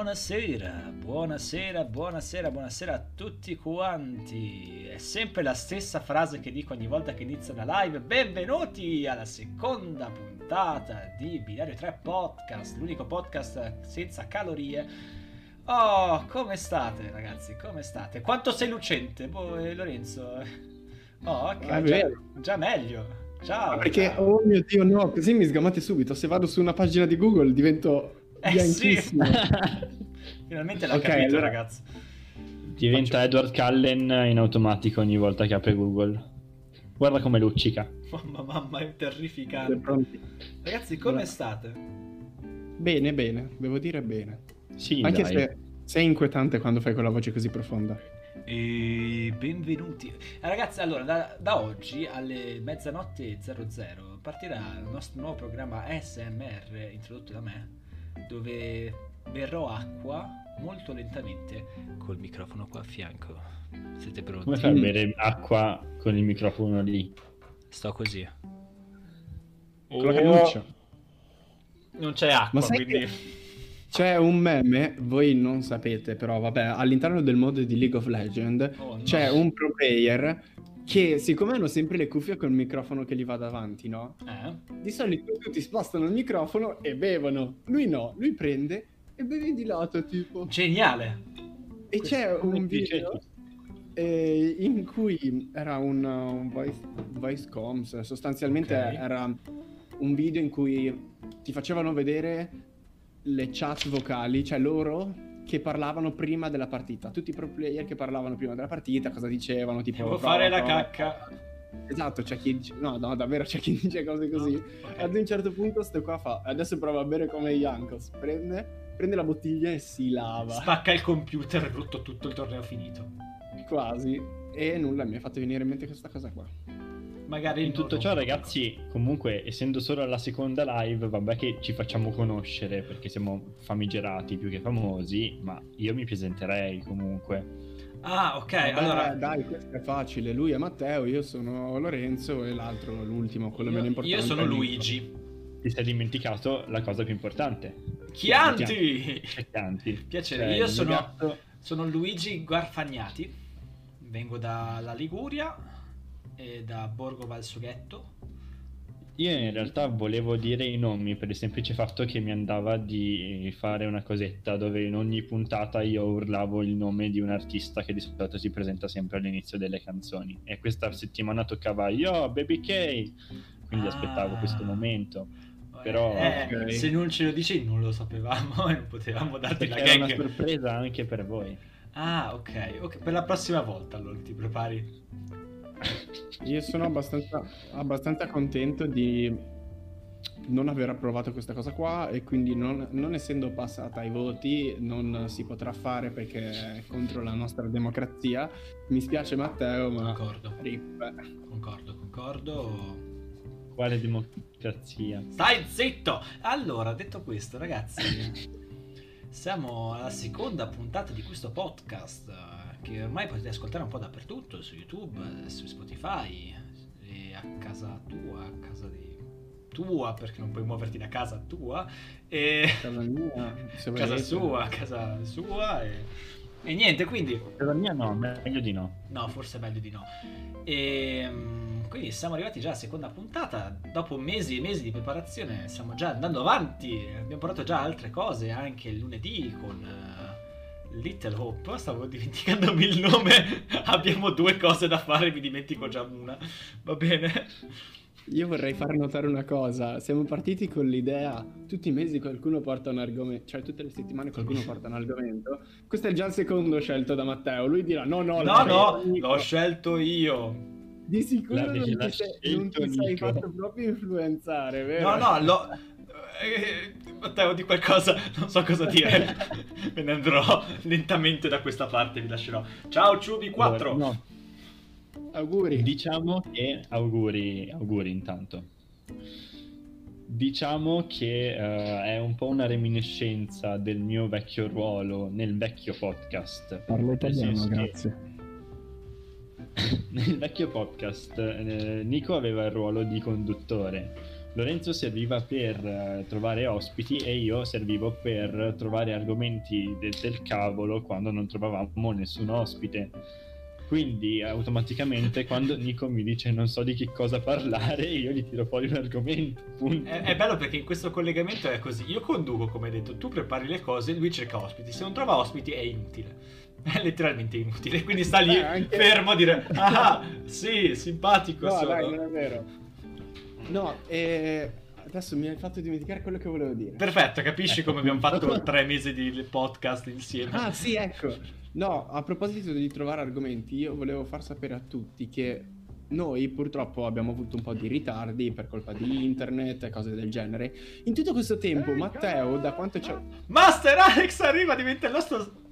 Buonasera, buonasera, buonasera, buonasera a tutti quanti. È sempre la stessa frase che dico ogni volta che inizio una live. Benvenuti alla seconda puntata di Binario 3 Podcast, l'unico podcast senza calorie. Oh, come state ragazzi? Come state? Quanto sei lucente, boh, eh, Lorenzo? Oh, ok, già, già meglio. Ciao. Perché, ciao. oh mio dio, no, così mi sgamate subito. Se vado su una pagina di Google divento Eh sì. bianchissimo. Finalmente l'ha Ok, capito, allora- ragazzi. Diventa Faccio- Edward Cullen in automatico ogni volta che apre Google. Guarda come luccica. Mamma, mamma, è terrificante. Ragazzi, come Allora. state? Bene, bene, devo dire bene. Sì, Anche dai. se sei inquietante quando fai quella voce così profonda. E benvenuti. Eh, Ragazzi, allora, da, da oggi alle mezzanotte 00 partirà il nostro nuovo programma SMR introdotto da me, dove berrò acqua molto lentamente col microfono qua a fianco. Siete pronti? Come fai a bere acqua con il microfono lì? Sto così. Con la cannuccia. Non c'è acqua, quindi... che- C'è un meme, voi non sapete, però vabbè, all'interno del mondo di League of Legends Oh, no. c'è un pro player che, siccome hanno sempre le cuffie col microfono che gli va davanti, no? Eh? Di solito tutti spostano il microfono e bevono. Lui no, lui prende e beve di lato, tipo. Geniale. E c'è Come un video eh, in cui era un, un voice, voice comms, sostanzialmente Ok. era un video in cui ti facevano vedere le chat vocali, cioè loro che parlavano prima della partita, tutti i pro player che parlavano prima della partita, cosa dicevano, tipo Devo fare la cacca. Esatto, c'è chi dice no, no, davvero c'è chi dice cose così. Ok. Ad un certo punto sto qua fa adesso prova a bere come Jankos, prende prende la bottiglia e si lava. Spacca il computer e rutto tutto il torneo finito. Quasi. E nulla, mi ha fatto venire in mente questa cosa qua. Magari In tutto ciò, ragazzi, comunque, essendo solo la seconda live, vabbè che ci facciamo conoscere perché siamo famigerati più che famosi, ma io mi presenterei comunque. Ah, ok, Vabbè, allora... dai, questo è facile. Lui è Matteo, io sono Lorenzo e l'altro, l'ultimo, quello meno Io, importante. io sono. Luigi. Ti sei dimenticato la cosa più importante. Chianti! Cerchianti. Piacere, Cioè, io sono, gatto- sono Luigi Guarfagnati. Vengo dalla Liguria e da Borgo Valsughetto. Io in realtà volevo dire i nomi per il semplice fatto che mi andava di fare una cosetta dove in ogni puntata io urlavo il nome di un artista che di solito si presenta sempre all'inizio delle canzoni. E questa settimana toccava io, Baby K. Quindi Ah. aspettavo questo momento. Però- Eh, ok. se non ce lo dici non lo sapevamo e non potevamo darti la Perché era una gag. sorpresa anche per voi. Ah, ok, ok, per la prossima volta allora ti prepari. Io sono abbastanza, abbastanza contento di non aver approvato questa cosa qua e quindi non, non essendo passata ai voti non si potrà fare perché è contro la nostra democrazia. Mi spiace Matteo, ma Concordo, rip. concordo, concordo. Quale democrazia? Stai zitto! Allora, detto questo, ragazzi, siamo alla seconda puntata di questo podcast che ormai potete ascoltare un po' dappertutto, su YouTube, su Spotify, a casa tua, a casa di tua, perché non puoi muoverti da casa tua, e Casa mia, casa sua, casa sua, e, e niente, quindi Per mia no, meglio di no. No, forse è meglio di no. E mm, quindi siamo arrivati già alla seconda puntata. Dopo mesi e mesi di preparazione, stiamo già andando avanti. Abbiamo portato già altre cose anche il lunedì con eh, Little Hope. Stavo dimenticandomi il nome. Abbiamo due cose da fare, mi dimentico già una. Va bene. Io vorrei far notare una cosa, siamo partiti con l'idea, tutti i mesi qualcuno porta un argomento, cioè tutte le settimane qualcuno porta un argomento, questo è già il secondo scelto da Matteo, lui dirà no no, No, no, scelto Nico." l'ho scelto io. Di sicuro non ti, sei, non ti sei fatto proprio influenzare, vero? No, no, l'ho. Eh, Matteo, di qualcosa, non so cosa dire. Me ne andrò lentamente da questa parte, vi lascerò. Ciao, Ciubi 4. No, Auguri. Diciamo che auguri, auguri intanto. Diciamo che eh, è un po' una reminiscenza del mio vecchio ruolo nel vecchio podcast. Parlo italiano, che- grazie. Nel vecchio podcast eh, Nico aveva il ruolo di conduttore, Lorenzo serviva per eh, trovare ospiti e io servivo per trovare argomenti de- del cavolo quando non trovavamo nessun ospite. Quindi automaticamente quando Nico mi dice non so di che cosa parlare, io gli tiro fuori un argomento. È, è bello perché in questo collegamento è così. Io conduco, come hai detto, tu prepari le cose, lui cerca ospiti. Se non trova ospiti è inutile. È letteralmente inutile. Quindi sta lì Eh, anche- fermo a dire: Ah, sì, simpatico. No, sono." dai, non è vero. No, e adesso mi hai fatto dimenticare quello che volevo dire. Perfetto, capisci Ecco, come abbiamo fatto tre mesi di podcast insieme? Ah, sì, ecco. No, a proposito di trovare argomenti, io volevo far sapere a tutti che noi purtroppo abbiamo avuto un po' di ritardi per colpa di internet e cose del genere. In tutto questo tempo, Matteo, da quanto c'è... Master Alex arriva, diventa il nostro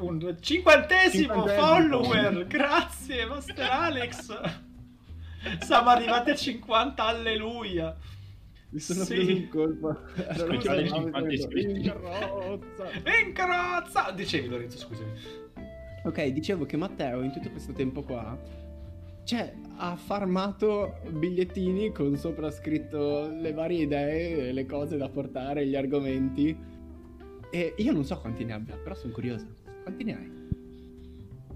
un cinquantesimo, Cinquantesimo. follower. Grazie, Master Alex. Siamo arrivati a 50, alleluia. Mi sono Sì. preso in colpa. Stavo 50 vedendo. iscritti. In carrozza. Incrozza! Dicevi Lorenzo, scusami. Ok, dicevo che Matteo in tutto questo tempo qua cioè, ha farmato bigliettini con sopra scritto le varie idee, le cose da portare, gli argomenti. E io non so quanti ne abbia, però sono curioso. Quanti ne hai?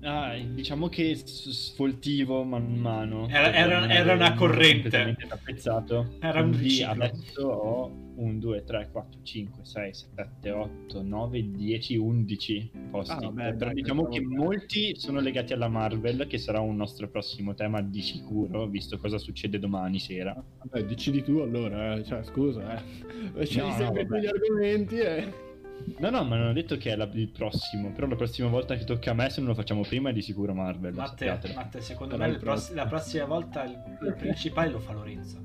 Ah, diciamo che sfoltivo man mano. Era- era- era una corrente. tappezzato. Era un Quindi adesso ho 1, 2, 3, 4, 5, 6, 7, 8, 9, 10, 11 posti. Ah, vabbè, Però dai, diciamo che bene. molti sono legati alla Marvel, che sarà un nostro prossimo tema di sicuro, visto cosa succede domani sera. Vabbè, decidi tu allora, eh. cioè, scusa, eh. Scegli no, sempre vabbè. gli argomenti e... No, no, ma non ho detto che è la- il prossimo. Però la prossima volta che tocca a me, se non lo facciamo prima, è di sicuro Marvel. Matte. Matte, secondo Sarà me pross- la prossima volta il, il principale lo fa Lorenzo.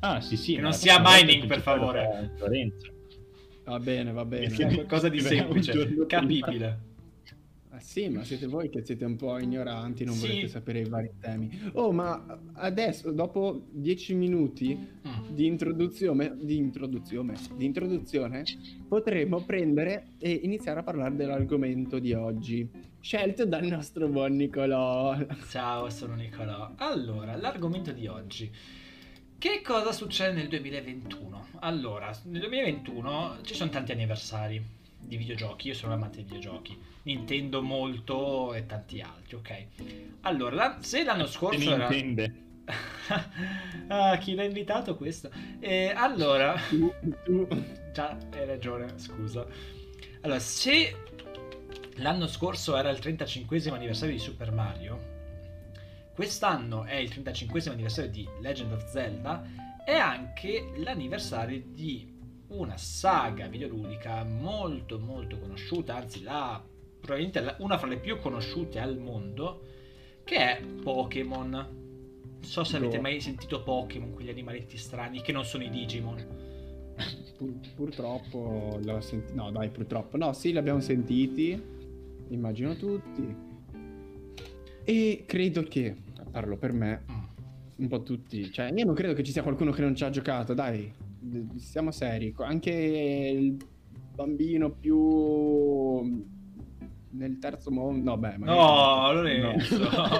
Ah, sì, sì. Che non sia mining, per favore. Lorenzo. Va bene, va bene. È qualcosa di semplice, capibile. Ah, sì, ma siete voi che siete un po' ignoranti, non Sì. volete sapere i vari temi. Oh, ma adesso, dopo 10 minuti Mm. di introduzione, di introduzione, di introduzione, potremo prendere e iniziare a parlare dell'argomento di oggi, scelto dal nostro buon Nicolò. Ciao, sono Nicolò. Allora, l'argomento di oggi. Che cosa succede nel 2021? Allora, nel 2021 ci sono tanti anniversari di videogiochi, io sono amante di videogiochi, Nintendo molto e tanti altri, ok? Allora, la- se l'anno scorso era... ah, chi l'ha invitato questo? E allora... Già, hai ragione, scusa. Allora, se l'anno scorso era il 35 anniversario di Super Mario, quest'anno è il 35 anniversario di Legend of Zelda, è anche l'anniversario di una saga videoludica molto molto conosciuta, anzi la, probabilmente la- una fra le più conosciute al mondo, che è Pokémon. Non so se avete No. mai sentito Pokémon, quegli animaletti strani che non sono i Digimon. pur- purtroppo l'ho sentito. No, dai, purtroppo. No, sì, li abbiamo sentiti. Immagino tutti. E credo che, parlo per me, Mm. un po' tutti. Cioè, io non credo che ci sia qualcuno che non ci ha giocato, dai. Siamo seri. Anche il bambino più nel terzo mondo. No, beh, No, Lorenzo.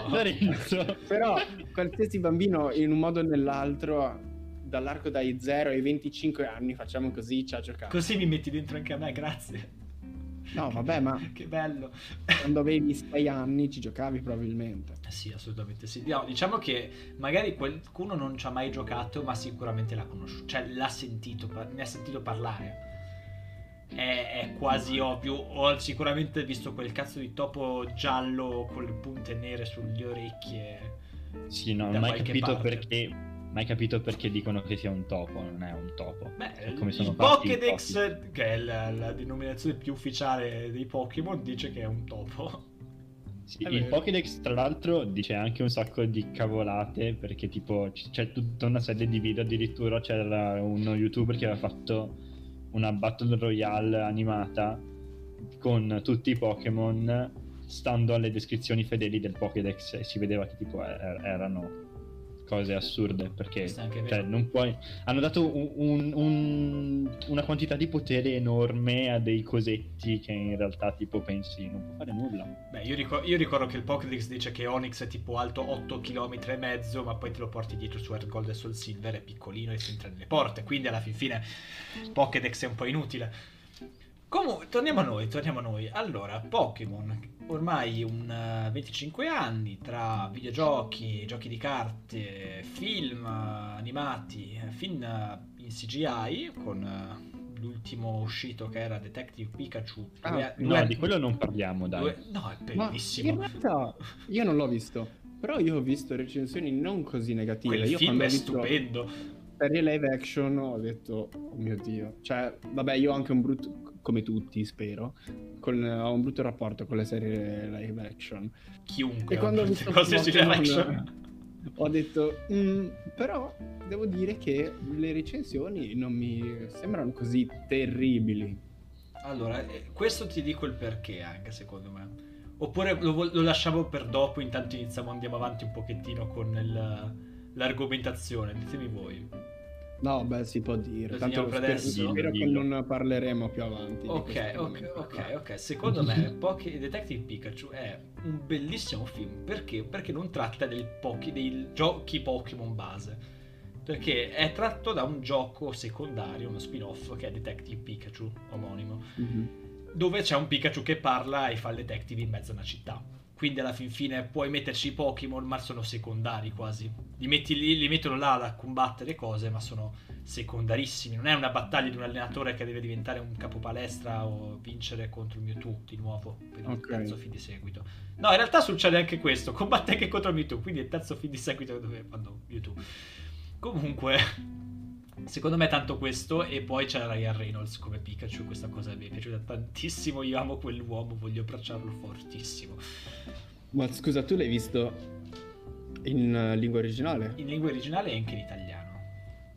Lorenzo. Però qualsiasi bambino in un modo o nell'altro dall'arco dai 0 ai 25 anni, facciamo così, ci ha giocato. Così mi metti dentro anche a me, grazie. No, vabbè, ma Che bello. quando avevi 6 anni ci giocavi probabilmente. Sì, assolutamente sì. No, diciamo che magari qualcuno non ci ha mai giocato, ma sicuramente l'ha conosciuto, cioè l'ha sentito, ne ha sentito parlare. È, è quasi ovvio. Ho sicuramente visto quel cazzo di topo giallo con le punte nere sulle orecchie. Sì, no, non ho mai capito parte. perché. Mai capito perché dicono che sia un topo, non è un topo. Beh, Cioè, come sono il Pokédex, che è la, la denominazione più ufficiale dei Pokémon, dice che è un topo. Sì, È il vero. Pokédex, tra l'altro, dice anche un sacco di cavolate perché, tipo, c- c'è tutta una serie di video. Addirittura c'era uno youtuber che aveva fatto una Battle Royale animata con tutti i Pokémon stando alle descrizioni fedeli del Pokédex e si vedeva che, tipo, er- erano cose assurde perché cioè, non puoi... hanno dato un- un- un- una quantità di potere enorme a dei cosetti che in realtà tipo pensi non può fare nulla. Beh, io, ricor- io ricordo che il Pokédex dice che Onyx è tipo alto 8 km e mezzo, ma poi te lo porti dietro su Earth Gold e Soul Silver, è piccolino e si entra nelle porte, quindi alla fin fine Pokédex è un po' inutile. Comunque, torniamo a noi, torniamo a noi. Allora, Pokémon, ormai un eh, 25 anni tra videogiochi, giochi di carte, film eh, animati, eh, film eh, in CGI, con eh, l'ultimo uscito che era Detective Pikachu. Ah, due- No, due- di quello non parliamo, dai. due- no, è Ma bellissimo. in realtà io non l'ho visto, però io ho visto recensioni non così negative. Quel io film è visto stupendo. serie live action ho detto, oh mio dio. Cioè, vabbè, io ho anche un brutto, come tutti spero, con, ho un brutto rapporto con le serie live action. Chiunque E quando ho visto cose di live action. ho detto, "Mm", però devo dire che le recensioni non mi sembrano così terribili. Allora, eh, questo ti dico il perché anche secondo me. Oppure lo, lo lasciamo per dopo, intanto iniziamo, andiamo avanti un pochettino con il- l'argomentazione. Ditemi voi. No, beh, si può dire. Lo Tanto per adesso? spero che non parleremo più avanti. Ok, ok, ok, ok. Secondo me Poké- Detective Pikachu è un bellissimo film. Perché? Perché non tratta del pochi- dei giochi Pokémon base. Perché è tratto da un gioco secondario, uno spin-off, che è Detective Pikachu, omonimo. Mhm. dove c'è un Pikachu che parla e fa il detective in mezzo a una città. Quindi alla fin fine puoi metterci i Pokémon, ma sono secondari quasi. Li, metti lì, li mettono là da combattere cose, ma sono secondarissimi. Non è una battaglia di un allenatore che deve diventare un capopalestra o vincere contro il Mewtwo di nuovo per il terzo film di seguito. No, in realtà succede anche questo, combatte anche contro Mewtwo, quindi è il terzo film di seguito dove fanno Mewtwo. Comunque, secondo me tanto questo e poi c'è Ryan Reynolds come Pikachu, questa cosa mi è piaciuta tantissimo, io amo quell'uomo, voglio abbracciarlo fortissimo. Ma scusa, tu l'hai visto in eh, lingua originale? In lingua originale e anche in italiano.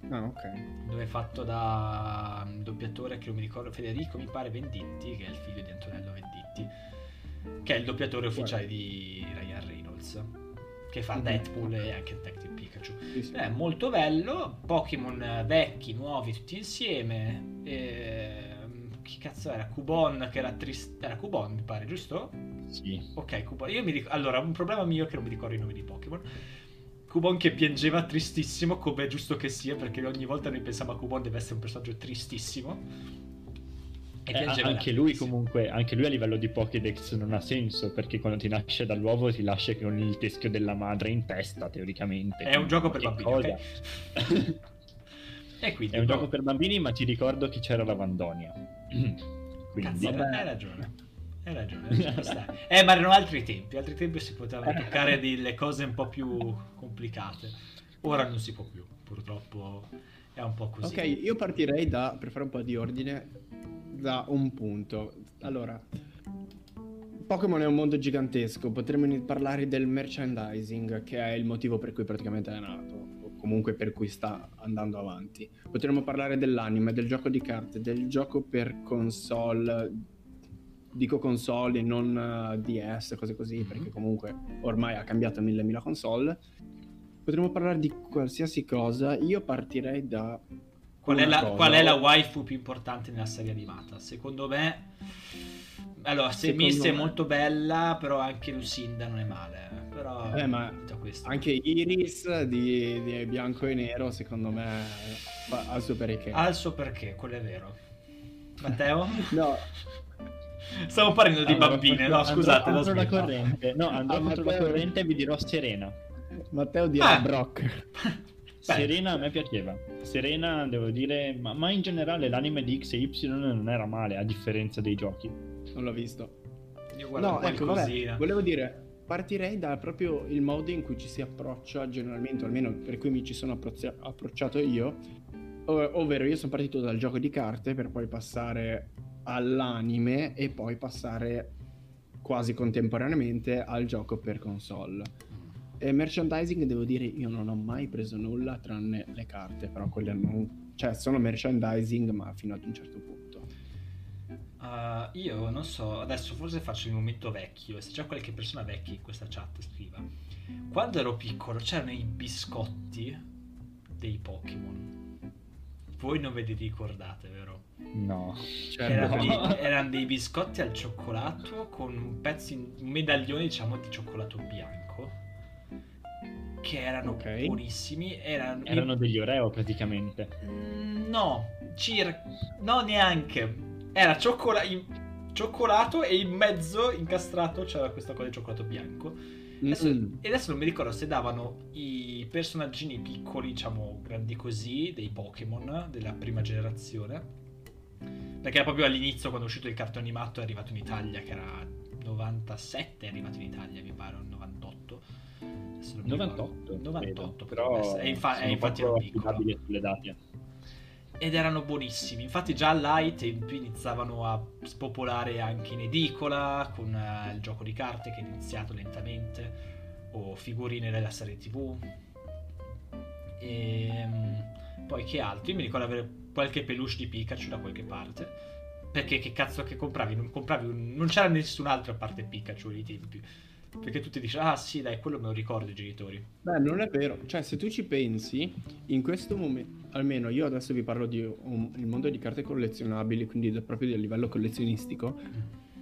Ah, ok. dove è fatto da un doppiatore che non mi ricordo, Federico mi pare Venditti, che è il figlio di Antonello Venditti, che è il doppiatore ufficiale di Ryan Reynolds, che fa Mhm. Deadpool e anche Detective Pikachu. Sì, sì. È molto bello, Pokémon eh, vecchi, nuovi, tutti insieme. ehm, chi cazzo era? Cubon, che era trist... Era Cubon, mi pare, giusto? Sì. Ok, Cubon. Io mi ric- Allora, un problema mio è che non mi ricordo i nomi di Pokémon. Cubon che piangeva tristissimo, come è giusto che sia, perché ogni volta noi pensiamo a Cubon deve essere un personaggio tristissimo. E Eh, anche lui comunque, anche lui a livello di Pokédex non ha senso perché quando ti nasce dall'uovo ti lascia con il teschio della madre in testa teoricamente. È un gioco per bambini, cosa? ok? E quindi... È un boh, gioco per bambini ma ti ricordo che c'era la Vandonia. Quindi Cazzo, Vabbè. hai ragione. Hai ragione. eh, ma erano altri tempi. Altri tempi si potevano toccare delle cose un po' più complicate. Ora non si può più, purtroppo è un po' così. Ok, io partirei da, per fare un po' di ordine, da un punto. Allora, Pokémon è un mondo gigantesco, potremmo parlare del merchandising, che è il motivo per cui praticamente è nato, o comunque per cui sta andando avanti. Potremmo parlare dell'anime, del gioco di carte, del gioco per console, dico console e non eh, DS, cose così, Mhm. perché comunque ormai ha cambiato mille mila console. Potremmo parlare di qualsiasi cosa, io partirei da... Qual è, la, qual è la waifu più importante nella serie animata? Secondo me... Allora, Semis è me- molto bella, però anche Lucinda non è male. eh. Però... Eh, ma. Anche Iris di, di bianco e nero, secondo me, ha il suo perché. Ha il suo perché, quello è vero. Matteo? No, Stiamo parlando di Allora, bambine, andrò- no? Scusate, andrò la contro la corrente. No, andrò Ah, contro la corrente e vi dirò Serena. Matteo dirà Ah. Brock. Beh, Serena a me piaceva. Serena, devo dire, ma, ma in generale l'anime di X e Y non era male, a differenza dei giochi. Non l'ho visto. Io guardo No, ecco, qualcosina. vabbè, volevo dire, partirei da proprio il modo in cui ci si approccia generalmente, o almeno per cui mi ci sono approccia- approcciato io, ov- ovvero io sono partito dal gioco di carte per poi passare all'anime e poi passare quasi contemporaneamente al gioco per console. E merchandising devo dire io non ho mai preso nulla tranne le carte, però quelle non... cioè sono merchandising ma fino ad un certo punto. Uh, io non so, adesso forse faccio il momento vecchio, se c'è qualche persona vecchia in questa chat scriva. Quando ero piccolo c'erano i biscotti dei Pokémon. Voi non ve li ricordate, vero? No. Certo. Erano, dei, erano dei biscotti al cioccolato con un pezzo, in, un medaglione diciamo di cioccolato bianco. Che erano Ok. buonissimi. Erano, Erano degli Oreo praticamente. Mm, No, circa. No, neanche. Era cioccola- in- cioccolato e in mezzo incastrato c'era questa cosa di cioccolato bianco. Adesso, Mm. e adesso non mi ricordo se davano i personaggini piccoli, diciamo grandi così, dei Pokémon della prima generazione. Perché era proprio all'inizio, quando è uscito il cartone animato, è arrivato in Italia, che era 97, è arrivato in Italia, mi pare, o 98. Adesso non mi 98. ricordo. 98, credo. potrebbe però essere. E infa- sono infatti poco piccolo sulle date. ed erano buonissimi. Infatti, già là ai tempi iniziavano a spopolare anche in edicola con eh, il gioco di carte che è iniziato lentamente, o figurine della serie TV. E mm, poi che altro? Io mi ricordo avere qualche peluche di Pikachu da qualche parte. Perché che cazzo che compravi? Non, compravi un- non c'era nessun altro a parte Pikachu ai tempi. Perché tutti dicevano, ah sì, dai, quello me lo ricordo i genitori. Beh, non è vero. Cioè, se tu ci pensi, in questo momento, almeno io adesso vi parlo di un- il mondo di carte collezionabili, quindi da- proprio del livello collezionistico,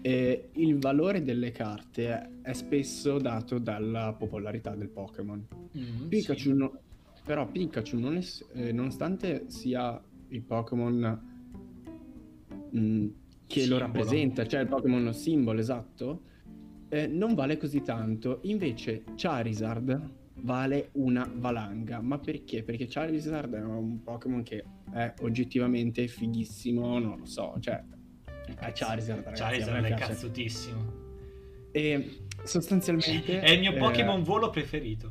e il valore delle carte è spesso dato dalla popolarità del Pokémon. Mm, Pikachu, sì. no- però Pikachu, non es- eh, nonostante sia il Pokémon mm, che Simbolo. lo rappresenta, cioè il Pokémon simbolo esatto, eh, non vale così tanto. Invece Charizard vale una valanga. Ma perché? Perché Charizard è un Pokémon che è oggettivamente fighissimo, non lo so, cioè è Charizard, ragazzi, Charizard è piace. cazzutissimo. E sostanzialmente È il mio eh, Pokémon volo preferito.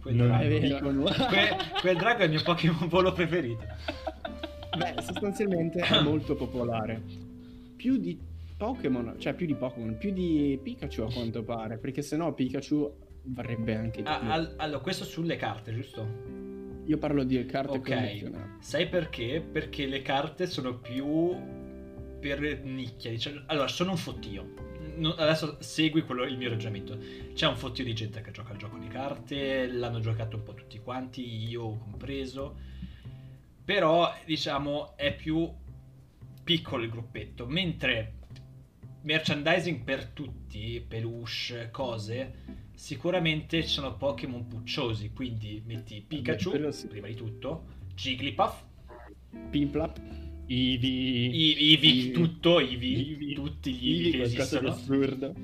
Quel Non drago. è vero. Que- quel drago è il mio Pokémon volo preferito. Beh, sostanzialmente è molto popolare. Più di Pokémon, cioè più di Pokémon, più di Pikachu a quanto pare, perché sennò Pikachu varrebbe anche di Ah, più. al- allora, questo sulle carte, giusto? Io parlo di carte Ok. collezionabili. Sai perché? Perché le carte sono più per nicchia. Diciamo. Allora, sono un fottio. No- adesso segui quello, il mio ragionamento. C'è un fottio di gente che gioca al gioco di carte, l'hanno giocato un po' tutti quanti, io compreso. Però, diciamo, è più piccolo il gruppetto. Mentre merchandising per tutti, peluche, cose, sicuramente ci sono Pokémon pucciosi. Quindi metti Pikachu, quello sì. prima di tutto, Jigglypuff, Pimplap, Ivi. I- Eevee, Eevee. tutto, Eevee, Eevee. tutti gli Ivi, Eevee che esistono. assurdo.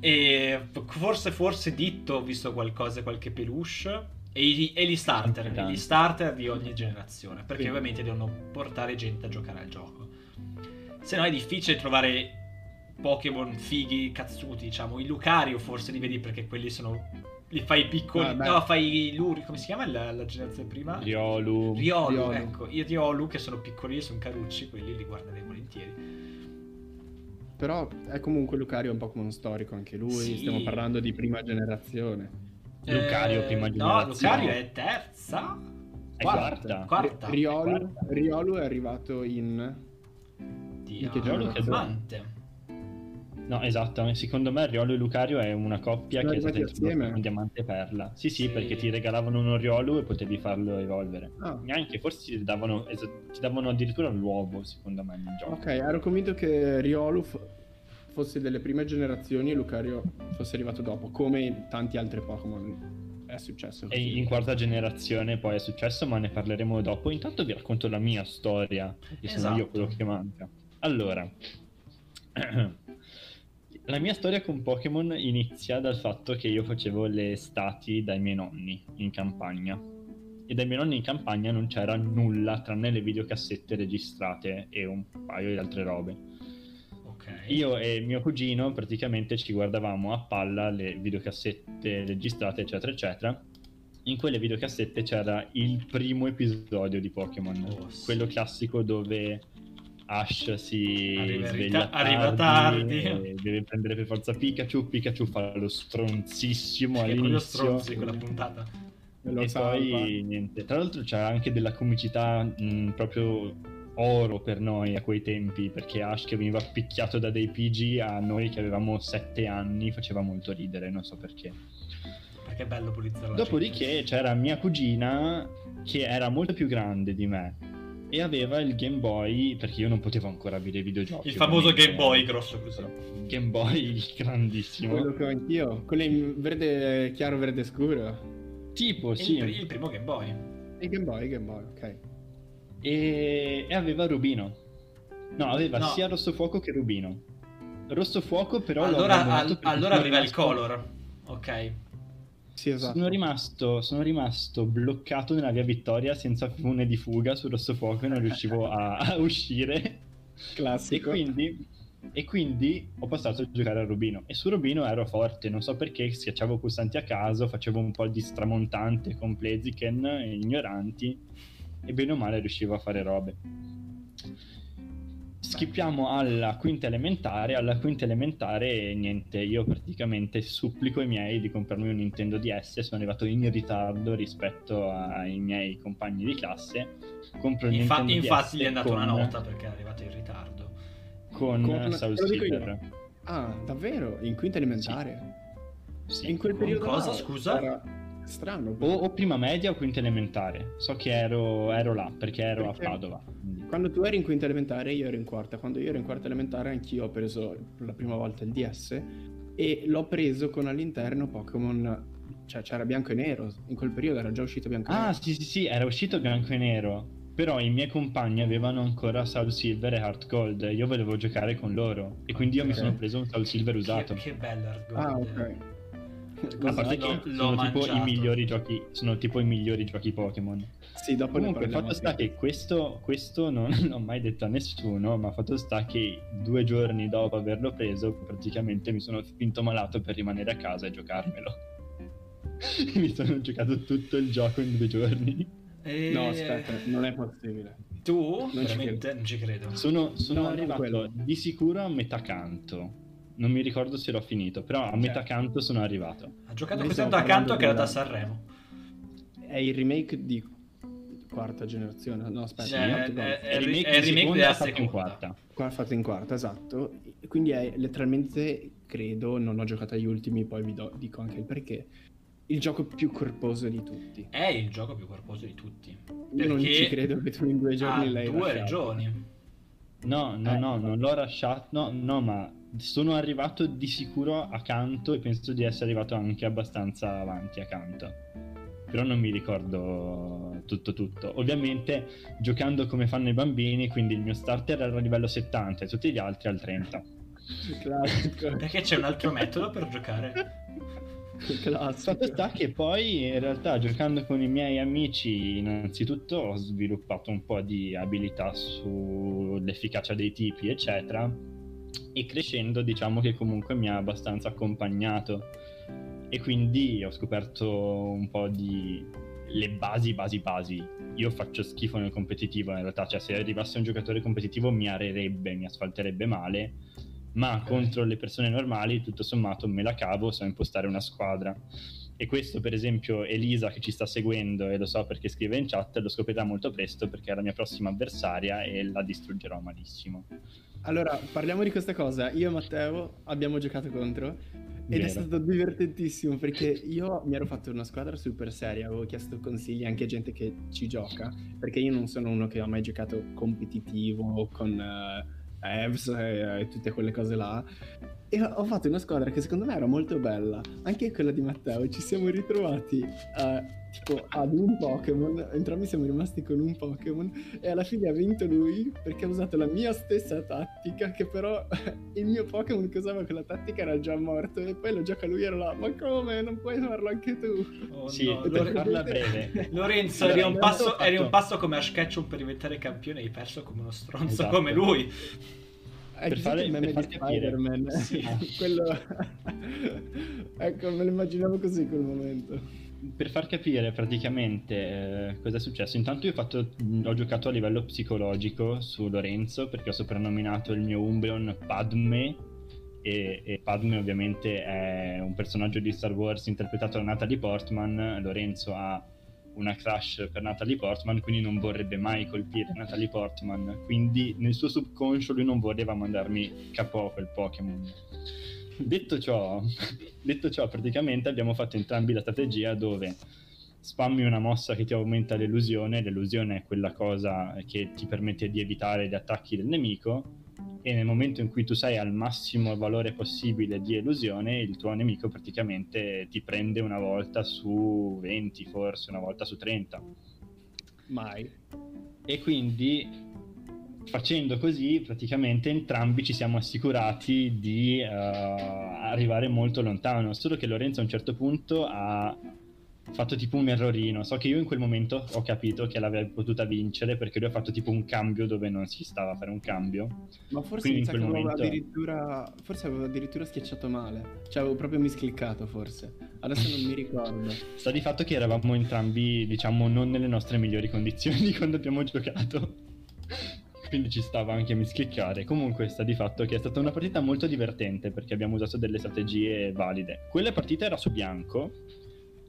E forse, forse Ditto ho visto qualcosa, qualche peluche. E, i- e gli starter, gli starter di ogni generazione. Perché Sì. ovviamente devono portare gente a giocare al gioco. Se no è difficile trovare Pokémon fighi, cazzuti, diciamo. I Lucario forse li vedi perché quelli sono... Li fai piccoli... Ah, no, fai i Luri... Come si chiama la, la generazione prima? Riolu. Riolu, Riolu. ecco. I Riolu che sono piccolini, sono carucci, quelli li guarderei volentieri. però è comunque Lucario è un Pokémon storico anche lui, Sì. stiamo parlando di prima generazione. Lucario, prima No, generazione. Lucario è terza? È quarta. Quarta. Riolu, Quarta. Riolu è arrivato in... Di In che gioco? Diamante. No, esatto. Secondo me Riolo e Lucario è una coppia Sono che è stata introdotta con Diamante e Perla. Sì, sì, Sì. perché ti regalavano un Riolo e potevi farlo evolvere. Ah. Neanche, forse ti davano, ti davano addirittura l'uovo, secondo me, nel gioco. Ok, ero convinto che Riolu f- fosse delle prime generazioni e Lucario fosse arrivato dopo, come tanti altri Pokémon è successo. E così. in quarta generazione poi è successo, ma ne parleremo dopo. Intanto vi racconto la mia storia, che sono Esatto. io quello che manca. Allora, la mia storia con Pokémon inizia dal fatto che io facevo le stati dai miei nonni in campagna. E dai miei nonni in campagna non c'era nulla tranne le videocassette registrate e un paio di altre robe. Io e mio cugino praticamente ci guardavamo a palla le videocassette registrate, eccetera, eccetera. In quelle videocassette c'era il primo episodio di Pokémon, Oh, quello classico dove Ash si Arriva sveglia rita- arriva tardi. e deve prendere per forza Pikachu. Pikachu fa lo stronzissimo quello all'inizio. stronzo di quella puntata. Lo e salva. poi niente. Tra l'altro c'era anche della comicità mh, proprio oro per noi a quei tempi, perché Ash che veniva picchiato da dei PG a noi che avevamo 7 anni faceva molto ridere, non so perché. Perché è bello pulizzare la Dopodiché gente. c'era mia cugina che era molto più grande di me e aveva il Game Boy, perché io non potevo ancora avere i videogiochi. Il famoso. Game Boy grosso così. Game Boy grandissimo. Quello che ho anch'io. Quello in verde chiaro, verde scuro. Tipo, Il, sì. il primo Game Boy. Il Game Boy, Game Boy, ok. E... e aveva Rubino. No, aveva No. sia Rosso Fuoco che Rubino. Rosso Fuoco però Allora, al- allora arriva il color. Ok. Sì, esatto. Sono rimasto, sono rimasto bloccato nella via Vittoria senza fune di fuga su Rosso Fuoco e non riuscivo a, a uscire. E Classico. quindi, e quindi ho passato a giocare a Rubino. E su Rubino ero forte, non so perché schiacciavo pulsanti a caso, facevo un po' di stramontante con Blaziken, ignoranti, e bene o male riuscivo a fare robe. Schippiamo alla quinta elementare. Alla quinta elementare, niente, io praticamente supplico i miei di comprarmi un Nintendo DS. Sono arrivato in ritardo rispetto ai miei compagni di classe. Compro il Infa- Nintendo infatti DS gli è andata una con- nota perché è arrivato in ritardo. con, Con- Soul. Silver. Ah, davvero? In quinta elementare? Sì. In quel Con periodo cosa, là scusa? Era strano. O, o prima media o quinta elementare. So che ero, ero là perché ero Perché- a Padova. Quando tu eri in quinta elementare, io ero in quarta. Quando io ero in quarta elementare, anch'io ho preso per la prima volta il DS e l'ho preso con all'interno Pokémon. Cioè, c'era bianco e nero. In quel periodo era già uscito bianco e Ah, nero. sì, sì, sì, era uscito bianco e nero. Però i miei compagni avevano ancora Soul Silver e Heart Gold. e Io volevo giocare con loro. E quindi io mi sono preso un Soul Silver usato. Che, che bello Hard Ah, Gold. ok. A parte che sono tipo i migliori giochi. Sono tipo i migliori giochi Pokémon. Sì, dopo Comunque, ne fatto sta che questo, questo non l'ho mai detto a nessuno, ma fatto sta che due giorni dopo averlo preso, praticamente mi sono finto malato per rimanere a casa e giocarmelo. mi sono giocato tutto il gioco in due giorni. E- No, aspetta, non è possibile. Tu? Non ci Veramente? Non ci credo. Sono, sono No, arrivato di sicuro a metà canto. Non mi ricordo se l'ho finito, però a metà canto sono arrivato. Ha giocato Noi così tanto parlando che era da Sanremo. È il remake di quarta generazione. No, aspetta, no, è- no. è- È il remake, è il di remake seconda della fatto in seconda. quarta. Qua fatto in quarta, esatto. Quindi è letteralmente, credo, non ho giocato agli ultimi, poi vi do- dico anche il perché. Il gioco più corposo di tutti. È il gioco più corposo di tutti. Io non Perché ci credo che tu in due giorni ha l'hai due lasciato. regioni. No, no, Eh. no, non l'ho lasciato. No, no, ma sono arrivato di sicuro accanto e penso di essere arrivato anche abbastanza avanti accanto. Però non mi ricordo tutto tutto. Ovviamente giocando come fanno i bambini, quindi il mio starter era a livello 70 e tutti gli altri al 30. Classico. Perché c'è un altro metodo per giocare. Classico. Fatto sta che poi in realtà giocando con i miei amici innanzitutto ho sviluppato un po' di abilità sull'efficacia dei tipi eccetera e crescendo diciamo che comunque mi ha abbastanza accompagnato. E quindi ho scoperto un po' di le basi basi basi. Io faccio schifo nel competitivo in realtà cioè se arrivasse un giocatore competitivo mi arerebbe mi asfalterebbe male ma Ok. contro le persone normali tutto sommato me la cavo so impostare una squadra. E questo per esempio Elisa che ci sta seguendo e lo so perché scrive in chat lo scoprirà molto presto perché è la mia prossima avversaria e la distruggerò malissimo Allora, parliamo di questa cosa. Io e Matteo abbiamo giocato contro ed Vero. è stato divertentissimo perché io mi ero fatto una squadra super seria, avevo chiesto consigli anche a gente che ci gioca, perché io non sono uno che ha mai giocato competitivo con eh, Evs e, e tutte quelle cose là. E ho fatto una squadra che secondo me era molto bella, anche quella di Matteo. Ci siamo ritrovati eh, tipo ad un Pokémon, entrambi siamo rimasti con un Pokémon e alla fine ha vinto lui perché ha usato la mia stessa tattica che però il mio Pokémon che usava quella tattica era già morto e poi lo gioca lui e ero là ma come non puoi farlo anche tu Oh, sì no, Lore- farla breve Lorenzo, eri un, passo, eri un passo come Ash Ketchum per diventare campione e hai perso come uno stronzo Esatto. come lui. Hai Per fare- il meme per di far capire. Spider-Man Sì. quello ecco me lo immaginavo così quel momento per far capire praticamente eh, cosa è successo, intanto io ho, fatto- ho giocato a livello psicologico su Lorenzo perché ho soprannominato il mio Umbreon Padme e, e Padme ovviamente è un personaggio di Star Wars interpretato da Natalie Portman, Lorenzo ha una crush per Natalie Portman, quindi non vorrebbe mai colpire Natalie Portman, quindi nel suo subconscio lui non voleva mandarmi capo quel Pokémon. Detto ciò, detto ciò, praticamente abbiamo fatto entrambi la strategia dove spammi una mossa che ti aumenta l'illusione, l'illusione è quella cosa che ti permette di evitare gli attacchi del nemico, e nel momento in cui tu sei al massimo valore possibile di illusione, il tuo nemico praticamente ti prende una volta su 20, forse una volta su 30. Mai. E quindi facendo così praticamente entrambi ci siamo assicurati di uh, arrivare molto lontano, solo che Lorenzo a un certo punto ha fatto tipo un errorino. So che io in quel momento ho capito che l'avrebbe potuta vincere perché lui ha fatto tipo un cambio dove non si stava a fare un cambio. Ma forse in quel avevo momento- addirittura. Forse avevo addirittura schiacciato male. Cioè avevo proprio miscliccato forse. Adesso non mi ricordo. Sta di fatto che eravamo entrambi, diciamo, non nelle nostre migliori condizioni quando abbiamo giocato. Quindi ci stava anche a miscliccare. Comunque sta di fatto che è stata una partita molto divertente perché abbiamo usato delle strategie valide. Quella partita era su bianco.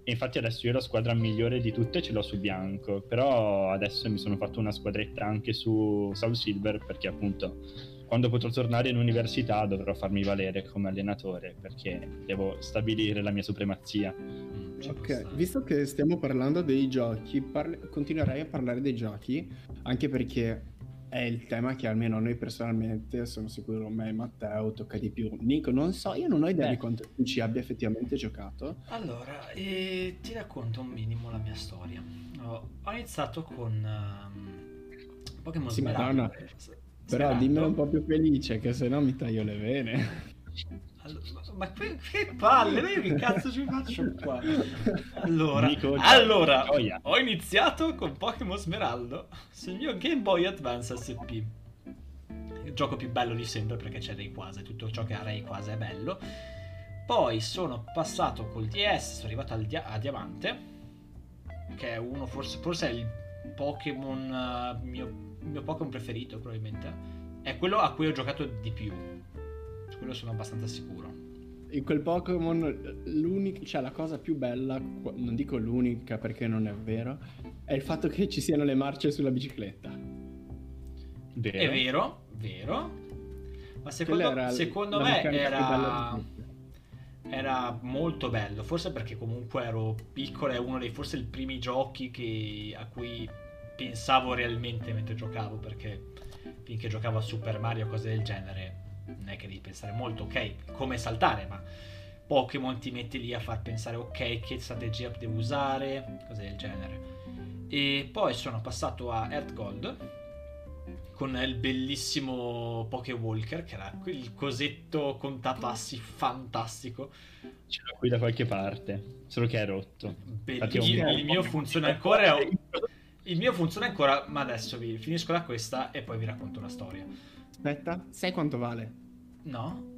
E infatti adesso io la squadra migliore di tutte ce l'ho su bianco. Però adesso mi sono fatto una squadretta anche su Soul Silver perché appunto quando potrò tornare in università dovrò farmi valere come allenatore perché devo stabilire la mia supremazia. Mm, Ok, visto che stiamo parlando dei giochi, parli- continuerei a parlare dei giochi, anche perché è il tema che almeno noi personalmente, sono sicuro me e Matteo, tocca di più. Nico, non so, io non ho idea Beh. di quanto tu ci abbia effettivamente giocato. Allora, eh, ti racconto un minimo la mia storia. Ho, ho iniziato con ehm, Pokémon Sì, Smeraldo. Madonna. Però dimmelo un po' più felice, che se no mi taglio le vene. Allo- ma, che, che palle, ma io che cazzo ci faccio qua? Allora, allora ho iniziato con Pokémon Smeraldo sul mio Game Boy Advance SP. Il gioco più bello di sempre perché c'è Rayquaza, tutto ciò che ha Rayquaza è bello. Poi sono passato col DS, sono arrivato al dia- a Diamante, che è uno, forse, forse è il Pokémon, eh, mio, mio Pokémon preferito probabilmente. È quello a cui ho giocato di più. Su quello sono abbastanza sicuro. In quel Pokémon, l'unica, cioè la cosa più bella, non dico l'unica perché non è vero, è il fatto che ci siano le marce sulla bicicletta. Vero? È vero, vero. Ma secondo, era secondo me era, era molto bello. Forse perché comunque ero piccolo, è uno dei forse i primi giochi che- a cui pensavo realmente mentre giocavo. Perché finché giocavo a Super Mario o cose del genere, non è che devi pensare molto, ok, come saltare, ma Pokémon ti metti lì a far pensare, ok, che strategia devo usare, cose del genere. E poi sono passato a Earth Gold con il bellissimo Pokewalker, che era quel cosetto contapassi fantastico. Ce l'ho qui da qualche parte, solo che è rotto. Belli- Infatti è un il, mio funziona ancora. Il mio funziona ancora, ma adesso vi finisco da questa e poi vi racconto una storia. Aspetta, sai quanto vale? No?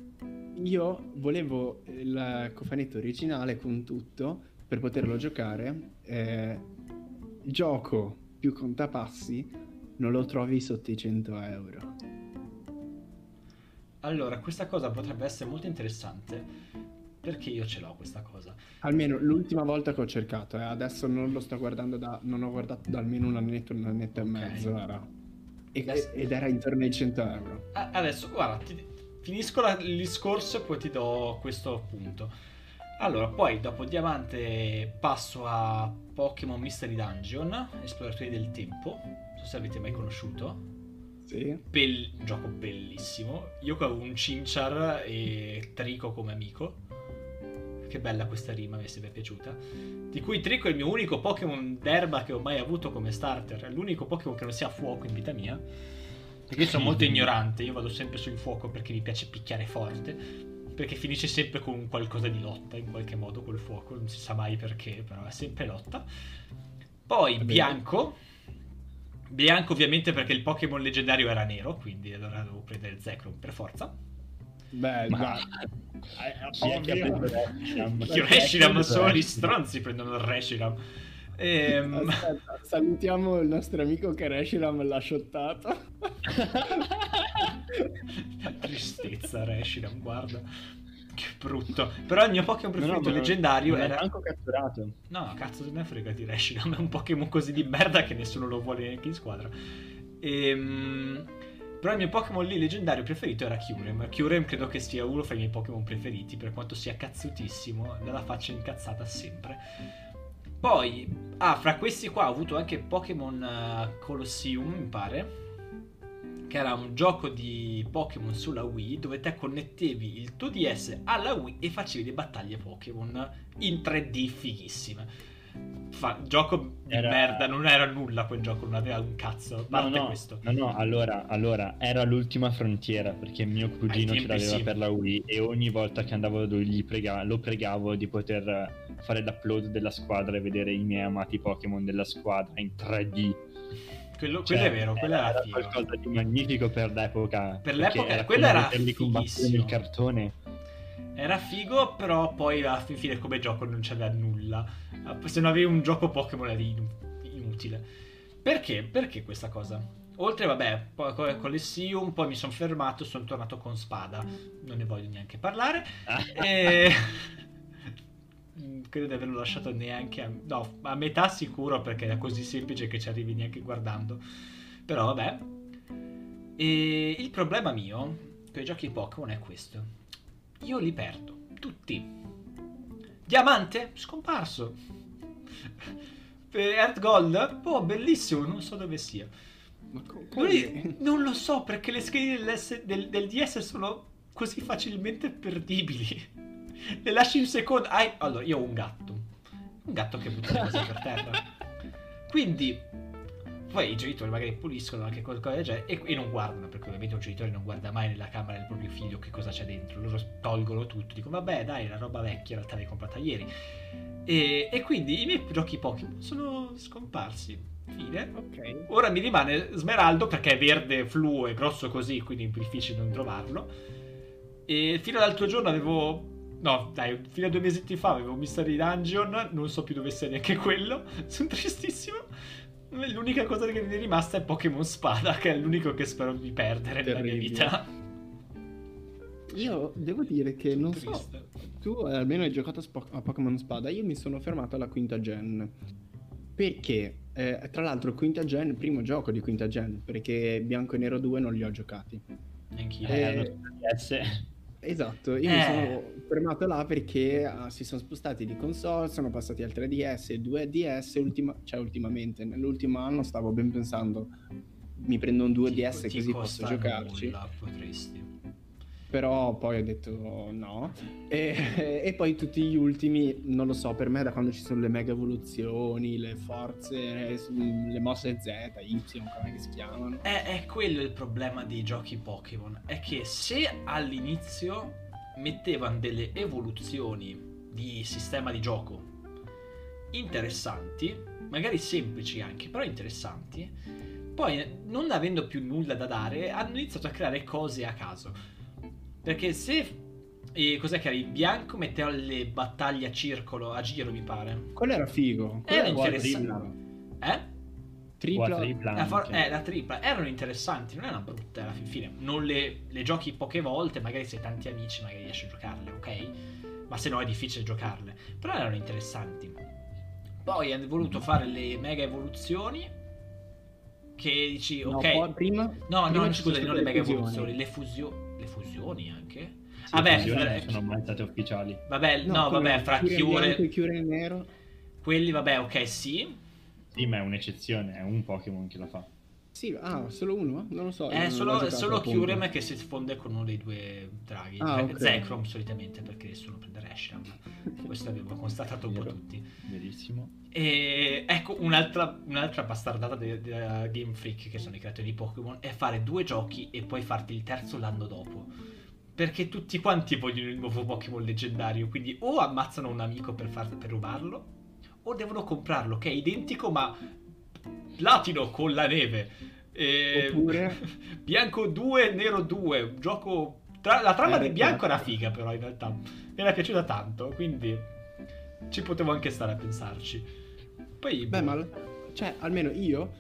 Io volevo il cofanetto originale con tutto per poterlo giocare. eh, gioco più contapassi non lo trovi sotto i 100 euro. Allora, questa cosa potrebbe essere molto interessante. Perché io ce l'ho questa cosa. Almeno l'ultima volta che ho cercato, eh, adesso non lo sto guardando da. non ho guardato da almeno un annetto, un annetto Ok. e mezzo era. E- ed era intorno ai 100 euro. Adesso, guarda, ti- finisco la- il discorso e poi ti do questo punto. Allora, poi dopo Diamante passo a Pokémon Mystery Dungeon, Esploratori del Tempo. Non so se avete mai conosciuto. Sì. Bell- un gioco bellissimo. Io che avevo un Cinchar e Trico come amico. Che bella questa rima, mi è sempre piaciuta. Di cui Trico è il mio unico Pokémon d'erba che ho mai avuto come starter. È l'unico Pokémon che non sia a fuoco in vita mia. Perché io sono molto ignorante, io vado sempre sul fuoco perché mi piace picchiare forte. Perché finisce sempre con qualcosa di lotta in qualche modo col fuoco, non si sa mai perché, però è sempre lotta. Poi bianco. Bianco ovviamente perché il Pokémon leggendario era nero, quindi allora devo prendere Zekrom per forza. Beh, Ma-. Chi è che ha Ovvio. preso Reshiram? Solo gli stronzi prendono il Reshiram. Ehm, Aspetta, salutiamo il nostro amico che Reshiram l'ha shottato. Tristezza Reshiram, guarda. che brutto. Però il mio Pokémon preferito No, no, leggendario non era. manco catturato. No, cazzo, se ne frega di Reshiram. È un Pokémon così di merda che nessuno lo vuole neanche in squadra. Ehm, Però il mio Pokémon lì leggendario preferito era Kyurem. Kyurem credo che sia uno fra i miei Pokémon preferiti, per quanto sia cazzutissimo, dalla faccia incazzata sempre. Poi, ah, fra questi qua ho avuto anche Pokémon eh, Colosseum, mi pare. Che era un gioco di Pokémon sulla Wii dove te connettevi il tuo DS alla Wii e facevi le battaglie Pokémon in 3D fighissime. Fa- gioco di Era- merda, non era nulla quel gioco, non aveva un cazzo. No, parte no, questo. no, no, allora, allora, era l'ultima frontiera perché mio cugino ce l'aveva sì. per la Wii e ogni volta che andavo da lui prega- lo pregavo di poter eh, fare l'upload della squadra e vedere i miei amati Pokémon della squadra in 3D. Quello, Cioè, quello è vero, quello era, era qualcosa di magnifico per l'epoca. Per l'epoca- era quello era fighissimo. nel cartone. Era figo, però poi alla fin fine come gioco non c'aveva nulla. Eh, Se non avevi un gioco Pokémon inu- inutile. Perché? Perché questa cosa? Oltre, vabbè, poi con Colosseum, poi mi sono fermato, sono tornato con Spada. Non ne voglio neanche parlare. E... Mm, Credo di averlo lasciato neanche a... No, a metà sicuro perché è così semplice che ci arrivi neanche guardando. Però vabbè. E il problema mio con i giochi Pokémon è questo. Io li perdo. Tutti. Diamante? Scomparso. Earth Gold? Oh, bellissimo, non so dove sia. Lui- non lo so perché le schede del, del DS sono così facilmente perdibili. Le lasci un secondo. Hai- Allora, io ho un gatto. Un gatto che butta le cose per terra. Quindi, poi i genitori magari puliscono anche qualcosa del genere e, e non guardano, perché ovviamente un genitore non guarda mai nella camera del proprio figlio che cosa c'è dentro. Loro tolgono tutto, dicono vabbè dai, la roba vecchia, in realtà l'hai comprata ieri. E, e quindi i miei giochi Pokémon sono scomparsi. Fine. Ok. Ora mi rimane Smeraldo perché è verde, fluo e grosso così, quindi è difficile non trovarlo. E fino all'altro giorno avevo. No, dai, fino a due mesi fa avevo Mystery Dungeon, non so più dove sia neanche quello. Sono tristissimo. L'unica cosa che mi è rimasta è Pokémon Spada, che è l'unico che spero di perdere nella mia Terribile. vita. Io devo dire che non so. Tu almeno hai giocato a, Spo- a Pokémon Spada. Io mi sono fermato alla quinta gen. Perché? Eh, tra l'altro, quinta gen, primo gioco di quinta gen. Perché Bianco e Nero 2 non li ho giocati. Anch'io. Eh, Eh. Esatto, io Eh. mi sono fermato là perché ah, si sono spostati di console, sono passati al 3DS, 2DS, ultima- cioè ultimamente, nell'ultimo anno stavo ben pensando, mi prendo un 2DS Ti- così posso giocarci, nulla, potresti. Però poi ho detto no. E, e poi tutti gli ultimi, non lo so, per me da quando ci sono le mega evoluzioni, le forze, le mosse Z, Y, come si chiamano. È, è quello il problema dei giochi Pokémon. È che se all'inizio mettevano delle evoluzioni di sistema di gioco interessanti, magari semplici anche, però interessanti, poi non avendo più nulla da dare, hanno iniziato a creare cose a caso. Perché se. E cos'è che era? Il bianco metteva le battaglie a circolo, a giro, mi pare. Quello era figo. quello Era era interessante. tripla. Eh? Tripla. Quadripla La, for- eh, la tripla erano interessanti, non erano brutte alla fin fine. Non le, le giochi poche volte, magari se hai tanti amici, magari riesci a giocarle, ok? Ma se no è difficile giocarle. Però erano interessanti. Poi hanno voluto fare le mega evoluzioni. Che dici, No, ok. prima, no, prima no, scusami, non le mega fusioni. evoluzioni, le, fusio- le fusioni vabbè, fra- non sono mai state ufficiali. Vabbè, no, come vabbè, fra Chiure, e Cure in nero. quelli, vabbè, ok, sì. Sì, ma è un'eccezione, è un Pokémon che la fa. Sì, ah, solo uno? Non lo so. È non solo, è solo. Kyurem che si fonde con uno dei due draghi. Ah, Eh, ok. Zekrom solitamente perché nessuno prende Reshiram. Questo abbiamo constatato un po' tutti. Verissimo. E ecco un'altra, un'altra bastardata de- della Game Freak che sono i creatori di Pokémon è fare due giochi e poi farti il terzo l'anno dopo. Perché tutti quanti vogliono il nuovo Pokémon leggendario, quindi o ammazzano un amico per, far- per rubarlo, o devono comprarlo, che è identico ma platino con la neve. E- Oppure- Bianco 2, Nero 2, un gioco... tra- la trama Eh, di Bianco era cazzo. figa però in realtà, mi era piaciuta tanto, quindi ci potevo anche stare a pensarci. Poi... Beh, ma cioè, almeno io,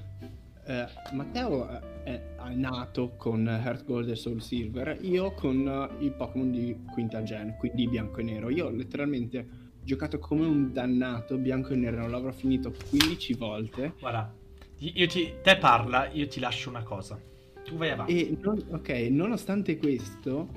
eh, Matteo eh, è, nato con Heart Gold e Soul Silver, io con i Pokémon di quinta gen, quindi bianco e nero. Io letteralmente ho giocato come un dannato bianco e nero, non l'avrò finito 15 volte. Guarda, io ti, te parla, io ti lascio una cosa. Tu vai avanti. E non, ok, nonostante questo,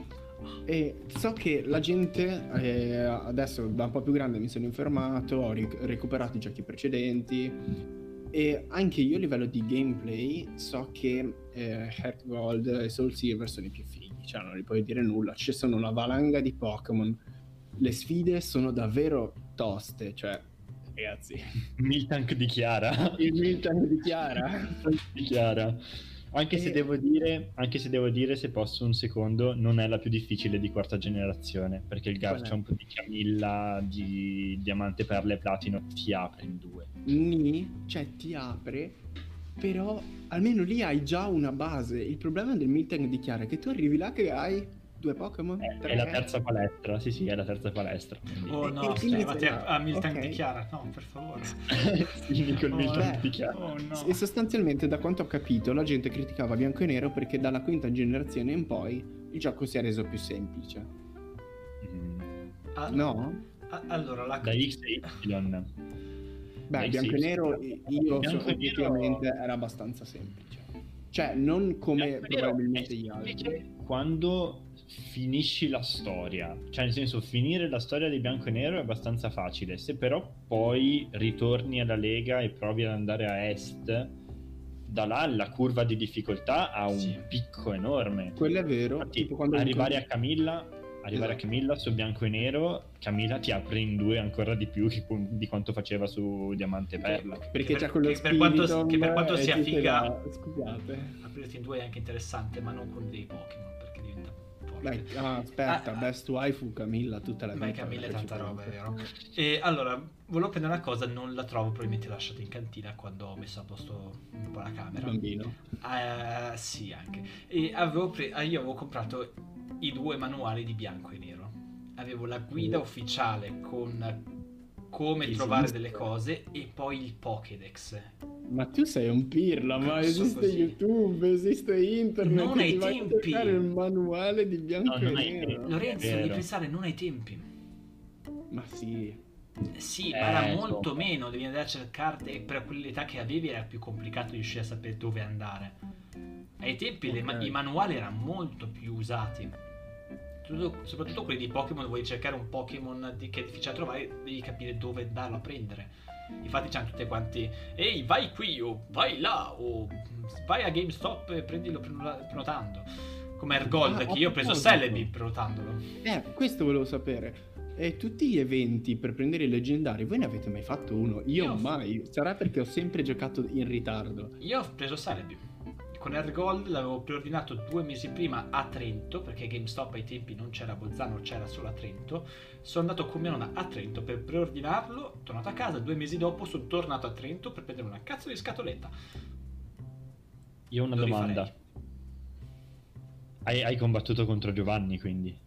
eh, so che la gente eh, adesso da un po' più grande mi sono informato, ho ric- recuperato i giochi precedenti e anche io a livello di gameplay so che eh, Heart Gold e Soul Silver sono i più fighi, cioè non gli puoi dire nulla, ci sono una valanga di Pokémon, le sfide sono davvero toste, cioè ragazzi. Miltank di Chiara. Il Miltank di Chiara. Anche, e... se devo dire, anche se devo dire, se posso un secondo, non è la più difficile di quarta generazione, perché il Garchomp di Camilla, di Diamante, Perle e Platino ti apre in due. Ni, cioè ti apre, però almeno lì hai già una base. Il problema del Miltank di Chiara è che tu arrivi là che hai due Pokémon? È, è, la terza palestra, sì sì, è la terza palestra. Quindi... Oh no, arrivati a, a Miltank okay. di Chiara, no, per favore. sì, con oh, Miltank beh, di Chiara. Oh, no. E sostanzialmente, da quanto ho capito, la gente criticava Bianco e Nero perché dalla quinta generazione in poi il gioco si è reso più semplice. Mm. Ah, no? Ah, allora, la... Da X e Y. Beh, Bianco e Nero io so, effettivamente era abbastanza semplice. Cioè, non come probabilmente gli altri. Quando finisci la storia, cioè nel senso finire la storia di bianco e nero è abbastanza facile, se però poi ritorni alla Lega e provi ad andare a est, da là la curva di difficoltà ha un sì. picco enorme. Quello è vero. Infatti, arrivare a Camilla, arrivare esatto. a Camilla su bianco e nero, Camilla ti apre in due ancora di più di quanto faceva su Diamante e Perla. Perché c'è quello che per quanto, che per quanto sia figa, la... scusate, aprirti in due è anche interessante, ma non con dei Pokémon. Beh, ah, aspetta, ah, Best Waifu Camilla tutta la vita. Camilla è tanta roba, è vero. E allora, volevo prendere una cosa, non la trovo, probabilmente l'ho lasciata in cantina quando ho messo a posto un po' la camera. Bambino. Uh, sì, anche. E avevo pre- ah, io avevo comprato i due manuali di bianco e nero. Avevo la guida oh. ufficiale con come Esiste. trovare delle cose e poi il Pokédex. Ma tu sei un pirla, ma esiste così. YouTube, esiste internet. Non hai tempi. Vai il manuale di bianco no, e nero. Lorenzo, devi pensare, non hai tempi. Ma sì. Sì, eh, ma era molto so. meno, devi andare a cercarti e per quell'età che avevi era più complicato riuscire a sapere dove andare. Ai tempi okay. le, i manuali erano molto più usati soprattutto quelli di Pokémon, vuoi cercare un Pokémon che è difficile da trovare, devi capire dove andarlo a prendere. Infatti c'hanno tutte quanti, ehi vai qui o vai là o vai a GameStop e prendilo prenotando. Come Ergold, ah, che io ho preso Celebi prenotandolo. Eh, questo volevo sapere. E tutti gli eventi per prendere i leggendari, voi ne avete mai fatto uno? Io, io mai. Sarà perché ho sempre giocato in ritardo. Io ho preso Celebi con Air Gold l'avevo preordinato due mesi prima a Trento, perché GameStop ai tempi non c'era a Bolzano, c'era solo a Trento. Sono andato con mia nonna a Trento per preordinarlo, tornato a casa, due mesi dopo sono tornato a Trento per prendere una cazzo di scatoletta. Io ho una Lo domanda. Hai, hai, combattuto contro Giovanni, quindi?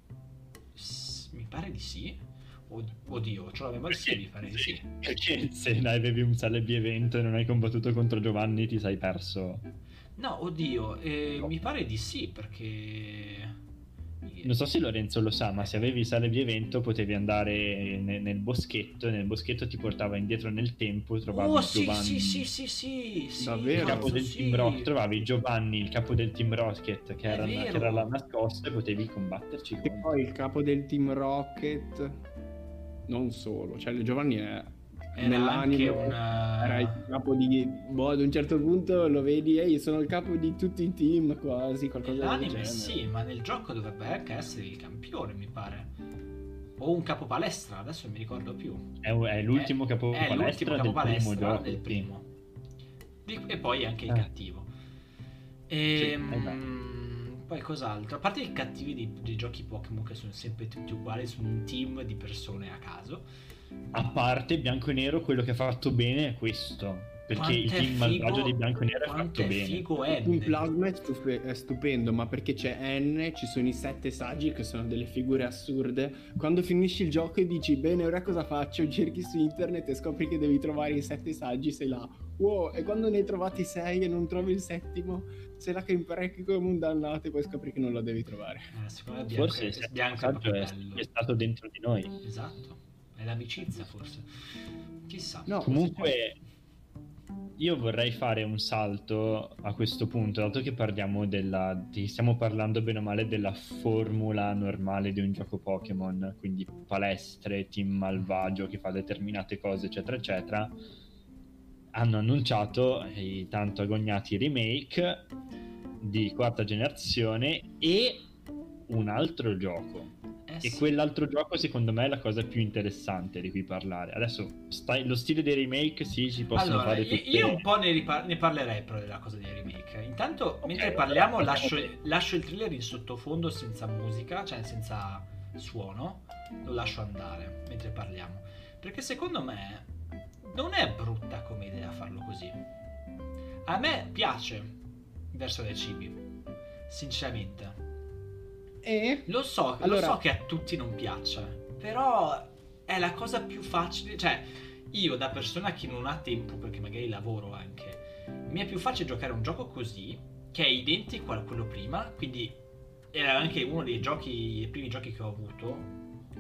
S- mi pare di sì. Oddio, ce l'avevo al sì, mi pare di sì. Perché se avevi un Celebi evento e non hai combattuto contro Giovanni ti sei perso No, oddio, eh, mi pare di sì, perché... Non so se Lorenzo lo sa, ma se avevi sale di evento potevi andare nel, nel, boschetto e nel boschetto ti portava indietro nel tempo, trovavi oh, Giovanni. Sì, sì, sì, sì, sì, Davvero? Il capo del sì. Team Rocket, trovavi Giovanni, il capo del Team Rocket, che era, che era là nascosto e potevi combatterci. E poi il capo del Team Rocket, non solo, cioè Giovanni è nell'anime una... era il capo di boh ad un certo punto lo vedi ehi sono il capo di tutti i team quasi qualcosa nell'anime del sì ma nel gioco dovrebbe anche essere il campione mi pare. O un capo palestra adesso non mi ricordo più. È, è l'ultimo capo è, palestra, è l'ultimo capo del palestra primo del primo. E poi anche il eh. cattivo. E sì, ehm, esatto. poi cos'altro? A parte i cattivi dei, dei giochi Pokémon che sono sempre tutti uguali su un team di persone a caso a parte bianco e nero, quello che ha fatto bene è questo. Perché quanto il team malvagio di bianco e nero è fatto è bene. Figo N. Il plasma è, stup- è, stupendo, ma perché c'è N, ci sono i sette saggi che sono delle figure assurde. Quando finisci il gioco e dici bene, ora cosa faccio? Cerchi su internet e scopri che devi trovare i sette saggi, sei là. wow, e quando ne hai trovati sei e non trovi il settimo, sei là che imparecchi come un dannato e poi scopri che non lo devi trovare. Eh, secondo me bianco, Forse il bianco è è stato dentro di noi. Esatto, è l'amicizia forse. Chissà. No, Comunque, io vorrei fare un salto a questo punto, dato che parliamo della. di- stiamo parlando bene o male della formula normale di un gioco Pokémon, quindi palestre, team malvagio che fa determinate cose, eccetera, eccetera. Hanno annunciato i tanto agognati remake di quarta generazione e un altro gioco. E sì. quell'altro gioco, secondo me, è la cosa più interessante di cui parlare. Adesso, stai- lo stile dei remake, sì, si possono Allora, fare tutte. io un po' ne, ripar- ne parlerei però della cosa dei remake. Intanto, mentre vabbè, parliamo, ok. lascio, lascio il thriller in sottofondo senza musica, cioè senza suono. Lo lascio andare mentre parliamo. Perché secondo me non è brutta come idea farlo così. A me piace verso dei cibi, sinceramente. E Lo so, lo Allora- so che a tutti non piaccia, però è la cosa più facile. Cioè, io da persona che non ha tempo, perché magari lavoro anche, mi è più facile giocare un gioco così, che è identico a quello prima, quindi era anche uno dei giochi, i primi giochi che ho avuto,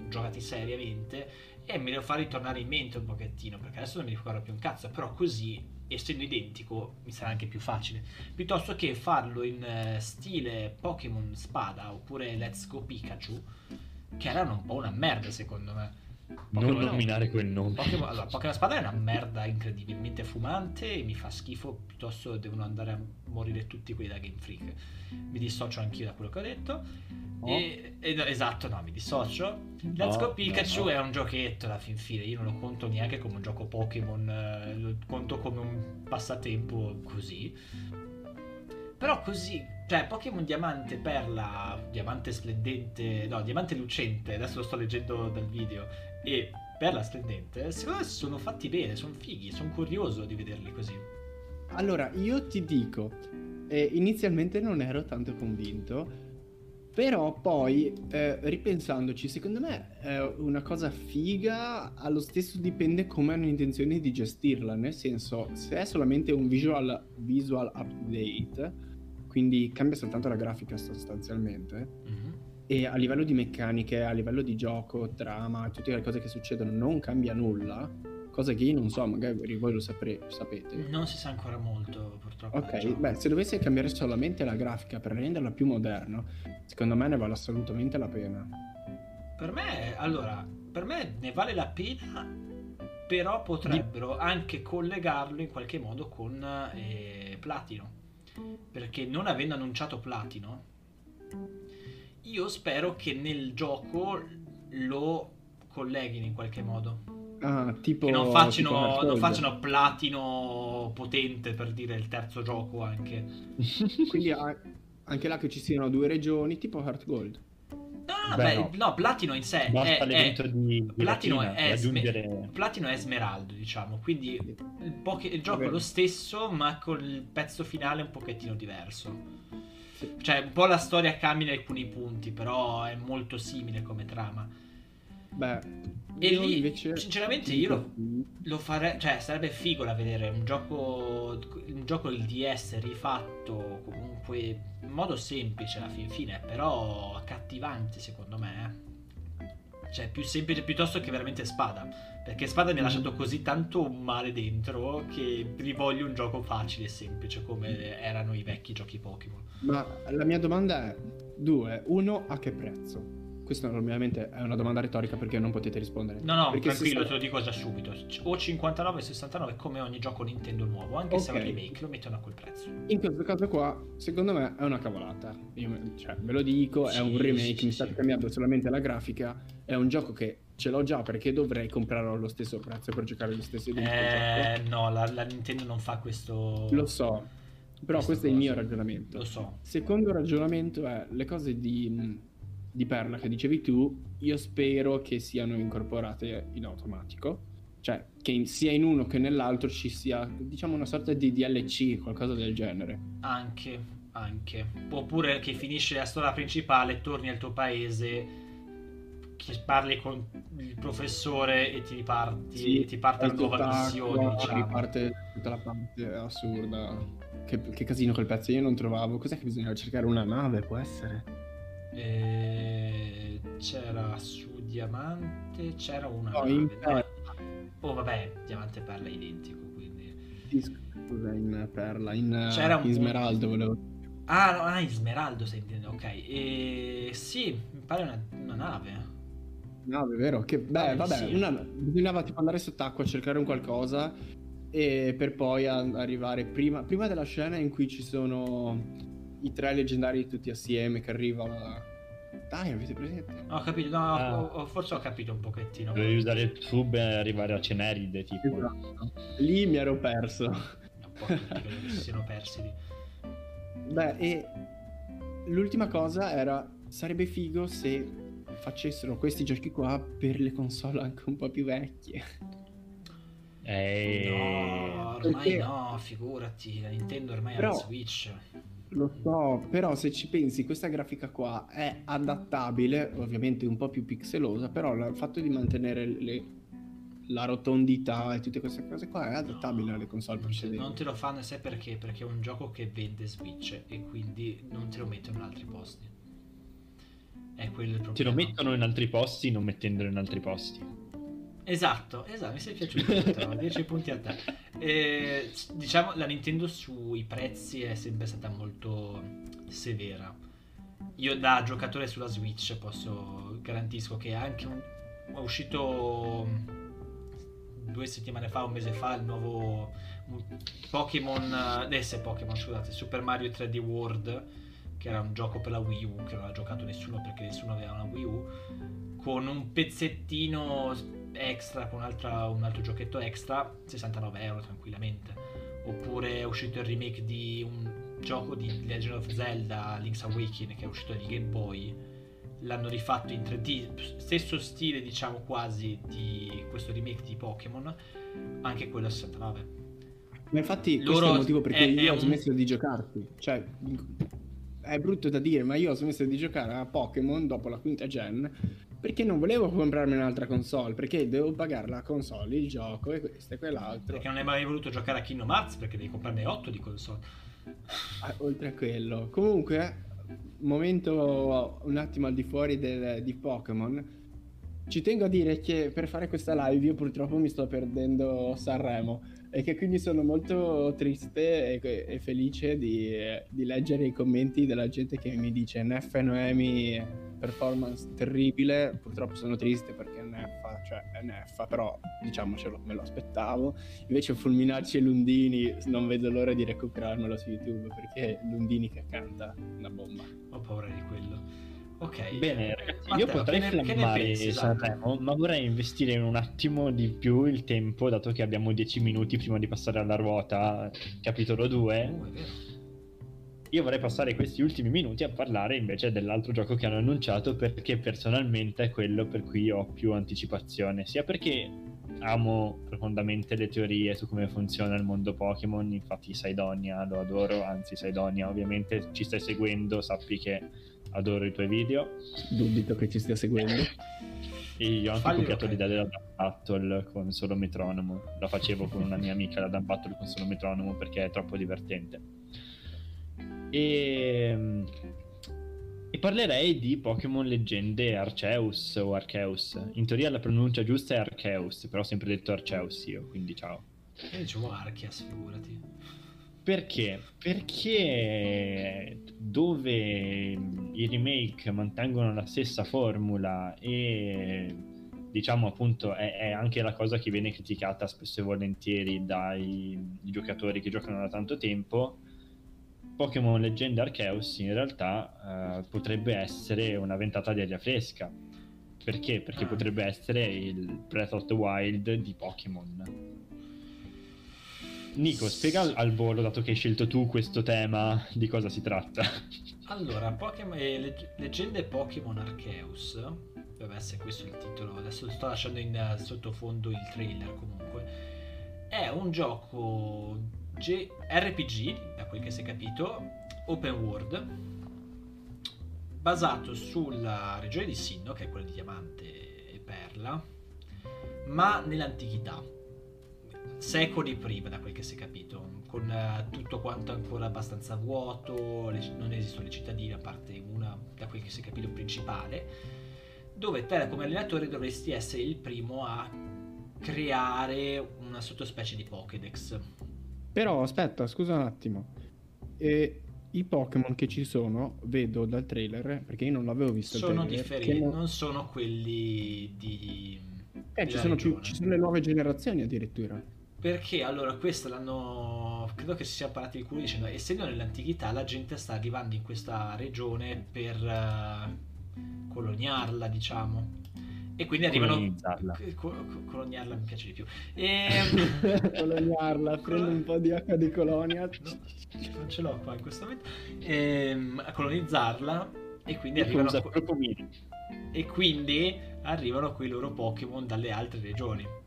giocati seriamente, e me lo fa ritornare in mente un pochettino, perché adesso non mi ricordo più un cazzo, però così, essendo identico, mi sarà anche più facile piuttosto che farlo in eh, stile Pokémon Spada oppure Let's Go Pikachu, che erano un po' una merda secondo me. Non Pokémon- nominare quel nome. Pokémon, allora, Pokémon Spada è una merda incredibilmente fumante e mi fa schifo, piuttosto devono andare a morire tutti quelli da Game Freak. Mi dissocio anch'io da quello che ho detto. Oh. E- e- esatto, no, mi dissocio. Let's No, Go Pikachu no, no. è un giochetto alla fin fine, io non lo conto neanche come un gioco Pokémon, eh, lo conto come un passatempo così. Però così, cioè Pokémon Diamante, Perla, Diamante Splendente, no, Diamante Lucente, adesso lo sto leggendo dal video, e Perla Splendente, secondo me sono fatti bene, sono fighi, sono curioso di vederli così. allora io ti dico, eh, inizialmente non ero tanto convinto, però poi eh, ripensandoci, secondo me è una cosa figa, allo stesso dipende come hanno intenzione di gestirla, nel senso se è solamente un visual, visual update, quindi cambia soltanto la grafica sostanzialmente, Mhm. E a livello di meccaniche, a livello di gioco, trama, tutte le cose che succedono non cambia nulla, cosa che io non so, magari voi lo sapre- sapete. Non si sa ancora molto, purtroppo. Ok, diciamo. beh, se dovesse cambiare solamente la grafica per renderla più moderna, secondo me ne vale assolutamente la pena. Per me, allora, per me ne vale la pena, però potrebbero anche collegarlo in qualche modo con eh, Platino. Perché non avendo annunciato Platino, io spero che nel gioco lo colleghino in qualche modo. Ah, tipo... Che non tipo facciano, non facciano Platino potente per dire il terzo gioco anche. Quindi anche là che ci siano due regioni, tipo Heart Gold. No, Beh, beh, no. no, Platino in sé Basta è, è- di, di Platino Latina è, per Sme- aggiungere... Platino è Smeraldo, diciamo, quindi il, poche- il gioco è lo stesso, ma con il pezzo finale un pochettino diverso. Cioè, un po' la storia cambia in alcuni punti, però è molto simile come trama. Beh, E lì, invece... sinceramente, io lo, lo farei, cioè, sarebbe figo da vedere un gioco, un gioco il DS rifatto comunque in modo semplice alla fin fine, però accattivante secondo me. Cioè, più semplice piuttosto che veramente Spada. Perché Spada mi ha lasciato così tanto male dentro che rivoglio un gioco facile e semplice come erano i vecchi giochi Pokémon. Ma la mia domanda è due. Uno, a che prezzo? Questa ovviamente è una domanda retorica perché non potete rispondere. No, no, Perché tranquillo, sa- te lo dico già subito. O 59,69 come ogni gioco Nintendo nuovo, anche se è un remake, lo mettono a quel prezzo. In questo caso qua, secondo me è una cavolata. Io, cioè, ve lo dico, è Sì, un remake, sì, mi sì, state cambiando solamente la grafica. È un gioco che ce l'ho già perché dovrei comprarlo allo stesso prezzo per giocare lo stesso identico Eh, gioco. no, la, la Nintendo non fa questo. Lo so, però Questa questo è il mio ragionamento. Lo so. Secondo ragionamento è le cose di, di Perla che dicevi tu, io spero che siano incorporate in automatico. Cioè, che in- sia in uno che nell'altro ci sia, diciamo, una sorta di DLC, qualcosa del genere. Anche, anche. Oppure che finisce la storia principale, torni al tuo paese, che parli con il professore e ti riparti, Sì, ti parte salto nuova missione, diciamo. Riparte tutta la parte assurda. Che, che casino quel pezzo, io non trovavo. Cos'è che bisognava cercare una nave? Può essere? E c'era su Diamante, c'era una No, nave, no? perla. Oh vabbè, Diamante e Perla è identico, quindi... Scusa, in perla, in, C'era un- in smeraldo volevo. Ah, no, ah, in Smeraldo stai intendendo, ok. E sì, mi pare una, una nave. Nave, vero? Che, beh, Ah, vabbè, sì. una- bisognava tipo andare sott'acqua a cercare un qualcosa e per poi a- arrivare prima, prima della scena in cui ci sono i tre leggendari tutti assieme che arrivano. Dai, avete presente? Ho capito, no, Ah. ho- forse ho capito un pochettino. Dovevi usare il tube e arrivare a Ceneride, tipo. Esatto. Lì mi ero perso. Un po' che credo che si siano persi lì. Beh, e l'ultima cosa era sarebbe figo se facessero questi giochi qua per le console anche un po' più vecchie. Eh, No, ormai Perché- no, figurati, la Nintendo ormai ha Però- la Switch. Lo so, però se ci pensi, questa grafica qua è adattabile, ovviamente un po' più pixelosa, però il fatto di mantenere le- la rotondità e tutte queste cose qua è adattabile alle console Non te, precedenti. non te lo fanno, sai perché? Perché è un gioco che vende Switch e quindi non te lo mettono in altri posti. È quello il problema. Te lo mettono in altri posti non mettendolo in altri posti. Esatto, esatto, mi sei piaciuto, 10 punti a te. Eh, diciamo, la Nintendo sui prezzi è sempre stata molto severa. Io da giocatore sulla Switch posso garantisco che anche un, è uscito due settimane fa, un mese fa, il nuovo Pokémon, adesso è Pokémon, scusate, Super Mario 3D World, che era un gioco per la Wii U, che non ha giocato nessuno perché nessuno aveva una Wii U, con un pezzettino extra, con un altro giochetto extra, 69 euro tranquillamente. Oppure è uscito il remake di un gioco di Legend of Zelda, Link's Awakening, che è uscito di Game Boy. L'hanno rifatto in 3D, stesso stile diciamo quasi di questo remake di Pokémon, anche quello a 69. Ma infatti Loro- questo è il motivo perché è- io ho un- smesso di giocarci. Cioè, è brutto da dire, ma io ho smesso di giocare a Pokémon dopo la quinta gen perché non volevo comprarmi un'altra console, perché devo pagare la console, il gioco e questo e quell'altro. Perché non hai mai voluto giocare a Kingdom Hearts perché devi comprarne 8 di console. Ah, oltre a quello. Comunque, momento un attimo al di fuori del- di Pokémon. Ci tengo a dire che per fare questa live io purtroppo mi sto perdendo Sanremo e che quindi sono molto triste e, e felice di, di leggere i commenti della gente che mi dice Neff e Noemi performance terribile. Purtroppo sono triste perché Neffa, cioè è Neffa, però diciamocelo, me lo aspettavo. Invece Fulminacci e Lundini non vedo l'ora di recuperarmelo su YouTube perché è Lundini che canta una bomba. Ho paura di quello. Ok. Bene, ragazzi, Matteo, io potrei ne- esatto? Sanremo, ma vorrei investire un attimo di più il tempo, dato che abbiamo 10 minuti prima di passare alla ruota, capitolo 2. Oh. Io vorrei passare questi ultimi minuti a parlare invece dell'altro gioco che hanno annunciato perché personalmente è quello per cui ho più anticipazione, sia perché amo profondamente le teorie su come funziona il mondo Pokémon, infatti Saidonia lo adoro, anzi Saidonia ovviamente ci stai seguendo, sappi che adoro i tuoi video Dubito che ci stia seguendo. e io ho anche Falli copiato l'idea della Dump Battle con solo metronomo, la facevo con una mia amica la Dump Battle con solo metronomo perché è troppo divertente. E, e parlerei di Pokémon Leggende Arceus o Arceus. In teoria la pronuncia giusta è Arceus, però ho sempre detto Arceus io, quindi ciao. Io dicevo Archias, figurati. Perché? Perché dove i remake mantengono la stessa formula e diciamo appunto è, è anche la cosa che viene criticata spesso e volentieri dai giocatori che giocano da tanto tempo, Pokémon Leggenda Arceus in realtà eh, potrebbe essere una ventata di aria fresca. Perché? Perché potrebbe essere il Breath of the Wild di Pokémon. Nico, spiega al, volo, dato che hai scelto tu questo tema, di cosa si tratta. Allora, Pokémon, eh, Leg- Leggende Pokémon Arceus, dovrebbe essere questo il titolo, adesso sto lasciando in eh, sottofondo il trailer comunque, è un gioco G- RPG, da quel che si è capito, open world, basato sulla regione di Sinnoh, che è quella di Diamante e Perla, ma nell'antichità, secoli prima, da quel che si è capito, con uh, tutto quanto ancora abbastanza vuoto, le, non esistono le cittadine, a parte una, da quel che si è capito, principale, dove te come allenatore dovresti essere il primo a creare una sottospecie di Pokédex. Però aspetta, scusa un attimo. E i Pokémon che ci sono, vedo dal trailer, perché io non l'avevo visto. Sono differenti, non... non... sono quelli di. Eh, ci sono, più, ci sono le nuove generazioni addirittura. Perché allora questo l'hanno. Credo che si sia parlato il culo dicendo: essendo nell'antichità la gente sta arrivando in questa regione per uh, coloniarla, diciamo. E quindi arrivano. Colonizzarla. coloniarla mi piace di più. E... coloniarla, prendo un po' di acqua di colonia. No, non ce l'ho qua in questo momento. E, ehm, a colonizzarla. E quindi e arrivano. E quindi arrivano quei loro Pokémon dalle altre regioni.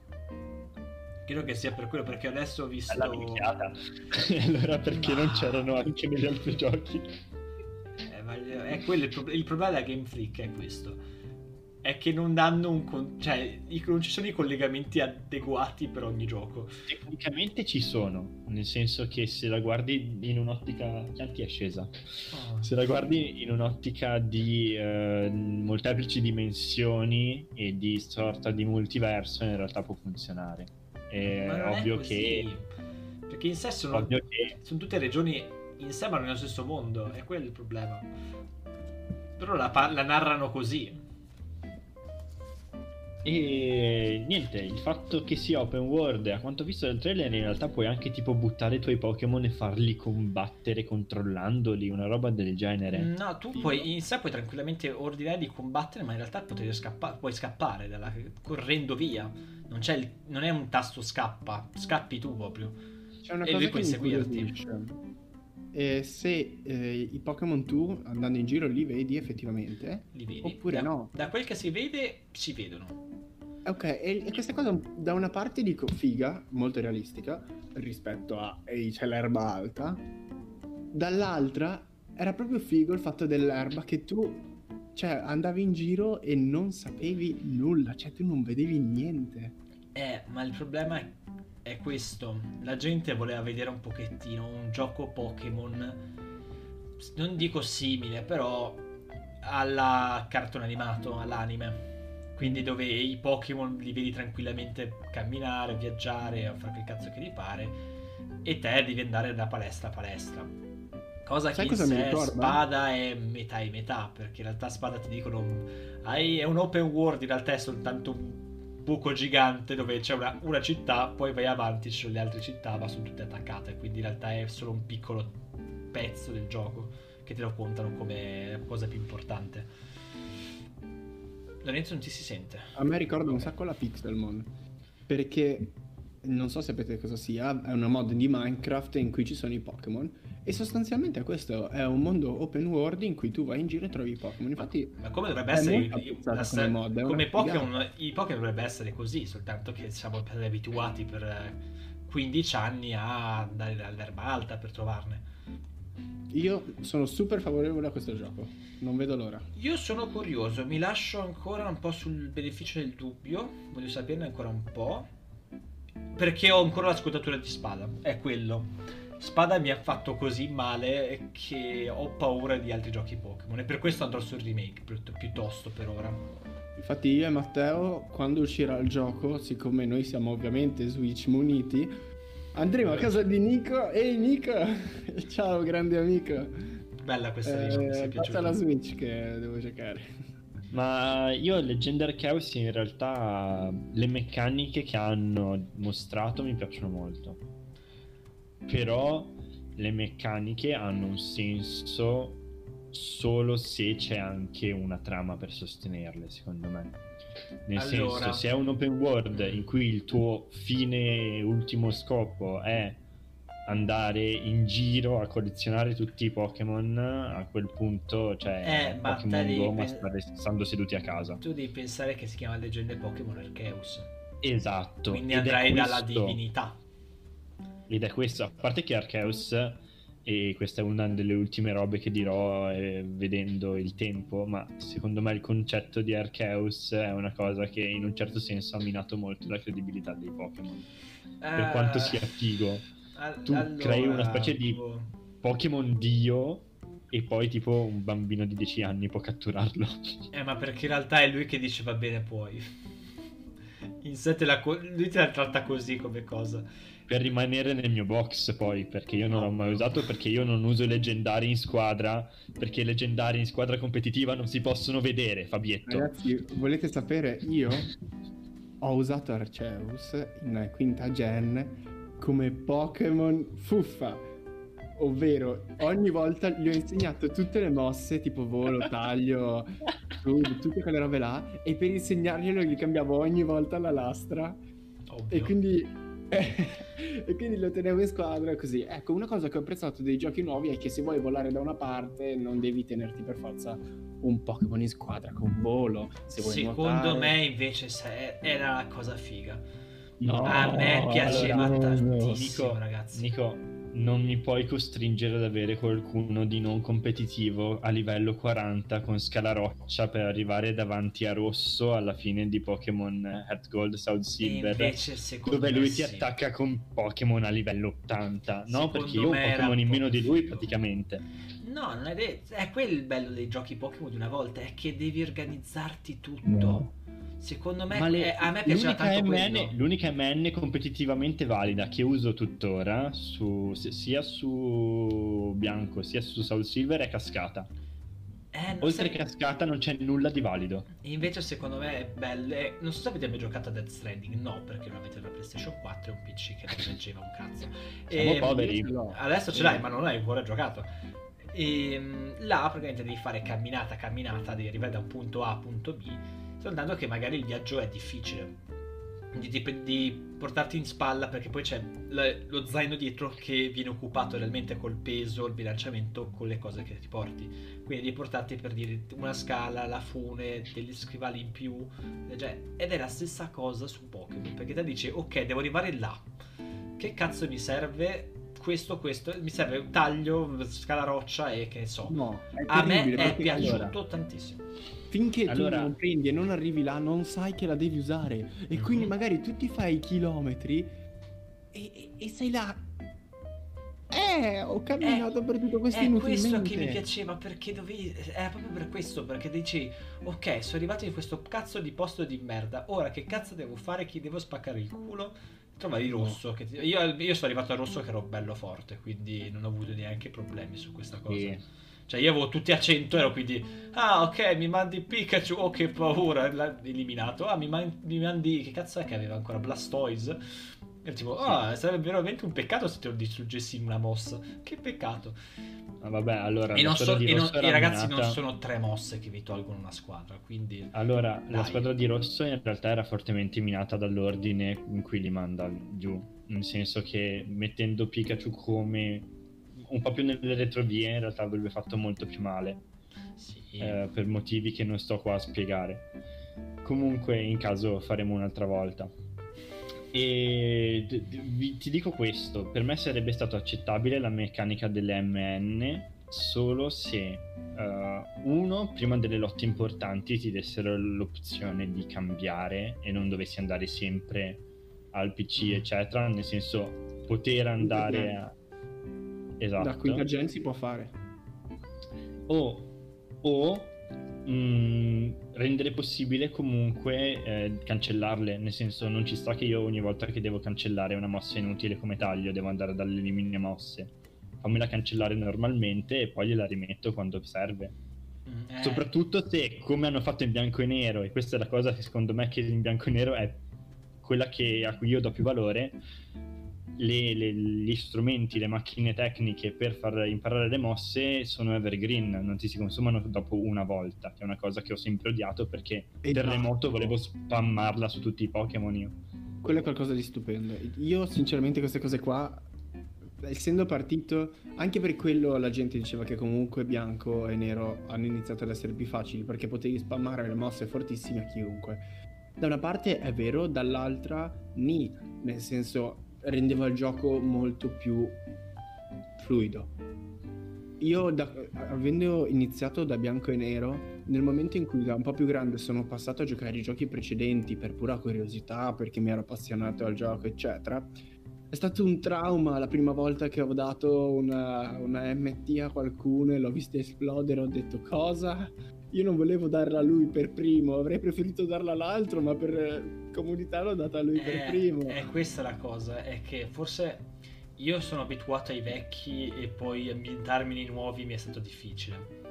Credo che sia per quello, perché adesso ho visto. La minchiata. allora perché Ma... non c'erano anche negli altri giochi? Eh, è quello il, pro- il problema della Game Freak è questo è che non danno un con- cioè non ci sono i collegamenti adeguati per ogni gioco. Tecnicamente ci sono, nel senso che se la guardi in un'ottica Chianti è scesa. Oh. Se la guardi in un'ottica di eh, molteplici dimensioni e di sorta di multiverso, in realtà può funzionare. È ovvio è che perché in sé sono, che... sono tutte regioni in sé ma nello stesso mondo, è quello il problema. Però la, pa- la narrano così e niente, il fatto che sia open world, a quanto ho visto nel trailer, in realtà puoi anche tipo buttare i tuoi Pokémon e farli combattere controllandoli, una roba del genere. No, tu puoi, in sé puoi tranquillamente ordinare di combattere, ma in realtà scappa- puoi scappare dalla, correndo via. Non, il, non, è un tasto scappa, scappi tu proprio. C'è una e cosa che seguirti. E se eh, i Pokémon tu andando in giro li vedi effettivamente? Li vedi. Oppure da, no? Da quel che si vede, si vedono. Ok, e, e, questa cosa da una parte dico figa, molto realistica, rispetto a Ehi c'è l'erba alta, dall'altra era proprio figo il fatto dell'erba che tu, cioè, andavi in giro e non sapevi nulla, cioè tu non vedevi niente. Eh, ma il problema è, questo, la gente voleva vedere un pochettino un gioco Pokémon, non dico simile, però alla cartone animato, all'anime quindi dove i Pokémon li vedi tranquillamente camminare, viaggiare, fare quel cazzo che ti pare, e te devi andare da palestra a palestra. Cosa Sai che cosa in sé Spada è metà e metà, perché in realtà Spada ti dicono hai, è un open world, in realtà è soltanto un buco gigante dove c'è una, una città, poi vai avanti, ci sono le altre città, ma sono tutte attaccate, quindi in realtà è solo un piccolo pezzo del gioco che te lo contano come cosa più importante. Lorenzo non ti si sente. A me ricorda un sacco la Pixelmon. Perché non so se sapete cosa sia, è una mod di Minecraft in cui ci sono i Pokémon. E sostanzialmente questo è un mondo open world in cui tu vai in giro e trovi i Pokémon. Infatti, ma come dovrebbe essere il, la, come, mod, come Pokémon? I Pokémon dovrebbe essere così, soltanto che siamo abituati per 15 eh, anni a andare all'erba alta per trovarne. Io sono super favorevole a questo gioco, non vedo l'ora. Io sono curioso, mi lascio ancora un po' sul beneficio del dubbio, voglio saperne ancora un po', perché ho ancora la scottatura di spada, è quello. Spada mi ha fatto così male che ho paura di altri giochi Pokémon e per questo andrò sul remake piuttosto per ora. Infatti io e Matteo, quando uscirà il gioco, siccome noi siamo ovviamente Switch muniti, Andremo a casa di Nico. Ehi Nico! Ciao grande amico. Bella questa eh, mi è piaciuta. la Switch che devo giocare. Ma io Legendary Chaos in realtà le meccaniche che hanno mostrato mi piacciono molto. Però le meccaniche hanno un senso solo se c'è anche una trama per sostenerle, secondo me. Nel allora... senso, se è un open world in cui il tuo fine ultimo scopo è andare in giro a collezionare tutti i Pokémon, a quel punto, cioè, eh, Pokémon Go, ma stare, stando seduti a casa. Tu devi pensare che si chiama Leggende Pokémon Arceus. Esatto. Quindi andrai dalla divinità. Ed è questo, a parte che Arceus e questa è una delle ultime robe che dirò eh, vedendo il tempo, ma secondo me il concetto di Arceus è una cosa che in un certo senso ha minato molto la credibilità dei Pokémon. Uh, per quanto sia figo, al- tu allora, crei una specie di Pokémon Dio e poi tipo un bambino di 10 anni può catturarlo. Eh, ma perché in realtà è lui che dice va bene puoi. In sé te la co- lui te la tratta così come cosa per rimanere nel mio box poi perché io non l'ho mai usato perché io non uso i leggendari in squadra perché i leggendari in squadra competitiva non si possono vedere Fabietto. Ragazzi volete sapere? Io ho usato Arceus in quinta gen come Pokémon fuffa. Ovvero ogni volta gli ho insegnato tutte le mosse tipo volo, taglio, tutte quelle robe là e per insegnarglielo gli cambiavo ogni volta la lastra. Ovvio. e quindi e quindi lo tenevo in squadra così. Ecco, una cosa che ho apprezzato dei giochi nuovi è che se vuoi volare da una parte non devi tenerti per forza un Pokémon in squadra con volo. Se vuoi Secondo nuotare... me invece era la cosa figa. No, a me piaceva allora, tantissimo, Nico, ragazzi. Nico, non mi puoi costringere ad avere qualcuno di non competitivo a livello 40 con scala roccia per arrivare davanti a rosso alla fine di Pokémon Heart Gold South Silver invece, dove lui sì. ti attacca con Pokémon a livello 80 no secondo perché io ho un Pokémon in meno di lui praticamente no non è detto è quello il bello dei giochi Pokémon di una volta è che devi organizzarti tutto no. Secondo me le, a me piaceva tanto MN, L'unica MN competitivamente valida che uso tuttora su, sia su Bianco sia su Soul Silver è Cascata. Eh, Oltre che Cascata non c'è nulla di valido. Invece secondo me è belle. Non so se avete mai giocato a Death Stranding, no, perché non avete la PlayStation 4 e un PC che non leggeva un cazzo. Siamo e... poveri. Adesso ce l'hai, ma non l'hai ancora giocato. E ehm, là praticamente devi fare camminata camminata, devi arrivare da un punto A a un punto B soltanto che magari il viaggio è difficile di, di, di, portarti in spalla perché poi c'è lo zaino dietro che viene occupato realmente col peso, il bilanciamento con le cose che ti porti. Quindi devi portarti per dire una scala, la fune, degli scrivali in più cioè, ed è la stessa cosa su Pokémon perché te dici ok devo arrivare là. Che cazzo mi serve questo, questo, mi serve un taglio, scala roccia e che ne so. No, a me è piaciuto allora, tantissimo. Finché allora... tu non prendi e non arrivi là, non sai che la devi usare. E mm-hmm. quindi magari tu ti fai i chilometri e, e, e sei là. Eh, ho camminato è, per tutto questo È questo che mi piaceva perché dovevi. È proprio per questo. Perché dici, ok, sono arrivato in questo cazzo di posto di merda. Ora che cazzo devo fare? Chi devo spaccare il culo? Trovavi rosso. Che ti... io, io, sono arrivato a rosso che ero bello forte, quindi non ho avuto neanche problemi su questa cosa. Sì. Cioè, io avevo tutti a 100, ero quindi. Ah, ok, mi mandi Pikachu. Oh, che paura. L'ha eliminato. Ah, mi, man- mi mandi. Che cazzo è che aveva ancora Blastoise? E tipo, ah, sarebbe veramente un peccato se te lo distruggessi in una mossa. Che peccato. Ah, vabbè, allora. E, so, e, non, e ragazzi, minata... non sono tre mosse che vi tolgono una squadra. Quindi. Allora, dai. la squadra di rosso in realtà era fortemente minata dall'ordine in cui li manda giù. Nel senso che mettendo Pikachu come un po' più nelle retrovie, in realtà avrebbe fatto molto più male. Sì. Eh, per motivi che non sto qua a spiegare. Comunque, in caso faremo un'altra volta. E d- d- ti dico questo: per me sarebbe stato accettabile la meccanica delle MN solo se uh, uno, prima delle lotte importanti, ti dessero l'opzione di cambiare e non dovessi andare sempre al PC, eccetera. Nel senso, poter andare a. Esatto. Da quinta gen si può fare. O, o mh, mm, rendere possibile comunque eh, cancellarle, nel senso non ci sta che io ogni volta che devo cancellare una mossa inutile come taglio devo andare dall'elimine mosse. Fammela cancellare normalmente e poi gliela rimetto quando serve. Mm, eh. Soprattutto se, come hanno fatto in bianco e nero, e questa è la cosa che secondo me che in bianco e nero è quella che, a cui io do più valore, le, le, gli strumenti, le macchine tecniche per far imparare le mosse sono evergreen, non ti si consumano dopo una volta, che è una cosa che ho sempre odiato perché esatto. terremoto volevo spammarla su tutti i Pokémon io. Quello è qualcosa di stupendo. Io sinceramente queste cose qua, essendo partito, anche per quello la gente diceva che comunque bianco e nero hanno iniziato ad essere più facili perché potevi spammare le mosse fortissime a chiunque. Da una parte è vero, dall'altra ni, nel senso rendeva il gioco molto più fluido. Io, da, avendo iniziato da bianco e nero, nel momento in cui da un po' più grande sono passato a giocare i giochi precedenti per pura curiosità, perché mi ero appassionato al gioco, eccetera, è stato un trauma la prima volta che ho dato una, una MT a qualcuno e l'ho vista esplodere, ho detto cosa? Io non volevo darla a lui per primo, avrei preferito darla all'altro, ma per comunità l'ho data a lui Eh, per primo. È questa la cosa, è che forse io sono abituato ai vecchi e poi ambientarmi nei nuovi mi è stato difficile.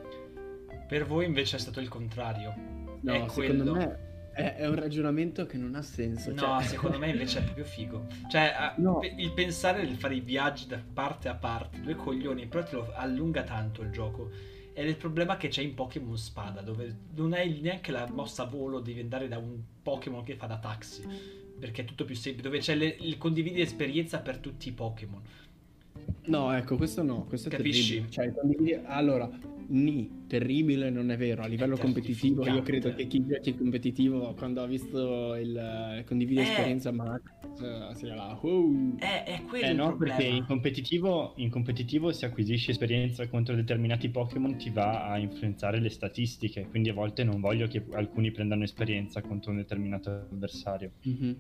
Per voi invece è stato il contrario. No, è secondo quello. me è, un ragionamento che non ha senso. No, cioè- secondo me invece è proprio figo. Cioè, No. il pensare di fare i viaggi da parte a parte, due coglioni, però te lo allunga tanto il gioco. Ed è il problema che c'è in Pokémon Spada, dove non hai neanche la mossa a volo, devi andare da un Pokémon che fa da taxi. Perché è tutto più semplice, dove c'è le- il condividi esperienza per tutti i Pokémon. No, ecco, questo no, questo è Capisci? Cioè, allora, ni, terribile non è vero. A livello competitivo, io credo che chi giochi competitivo, quando ha visto il eh, condividi Eh. esperienza Max, eh, sia là, wow. È, è quello Eh il no, problema. perché in competitivo, in competitivo se acquisisci esperienza contro determinati Pokémon ti va a influenzare le statistiche, quindi a volte non voglio che alcuni prendano esperienza contro un determinato avversario. Mhm.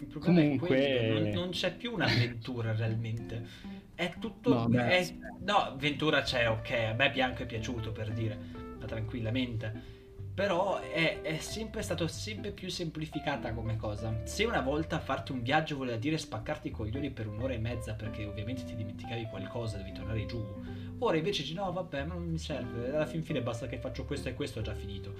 Il problema Comunque- non, non c'è più un'avventura realmente. È tutto. No, è- no, avventura c'è, ok. A me Bianco è piaciuto per dire, ma tranquillamente. Però è, è sempre stato sempre più semplificata come cosa. Se una volta farti un viaggio voleva dire spaccarti i coglioni per un'ora e mezza perché ovviamente ti dimenticavi qualcosa, devi tornare giù. Ora invece dici no, vabbè, ma non mi serve. Alla fin fine basta che faccio questo e questo, ho già finito.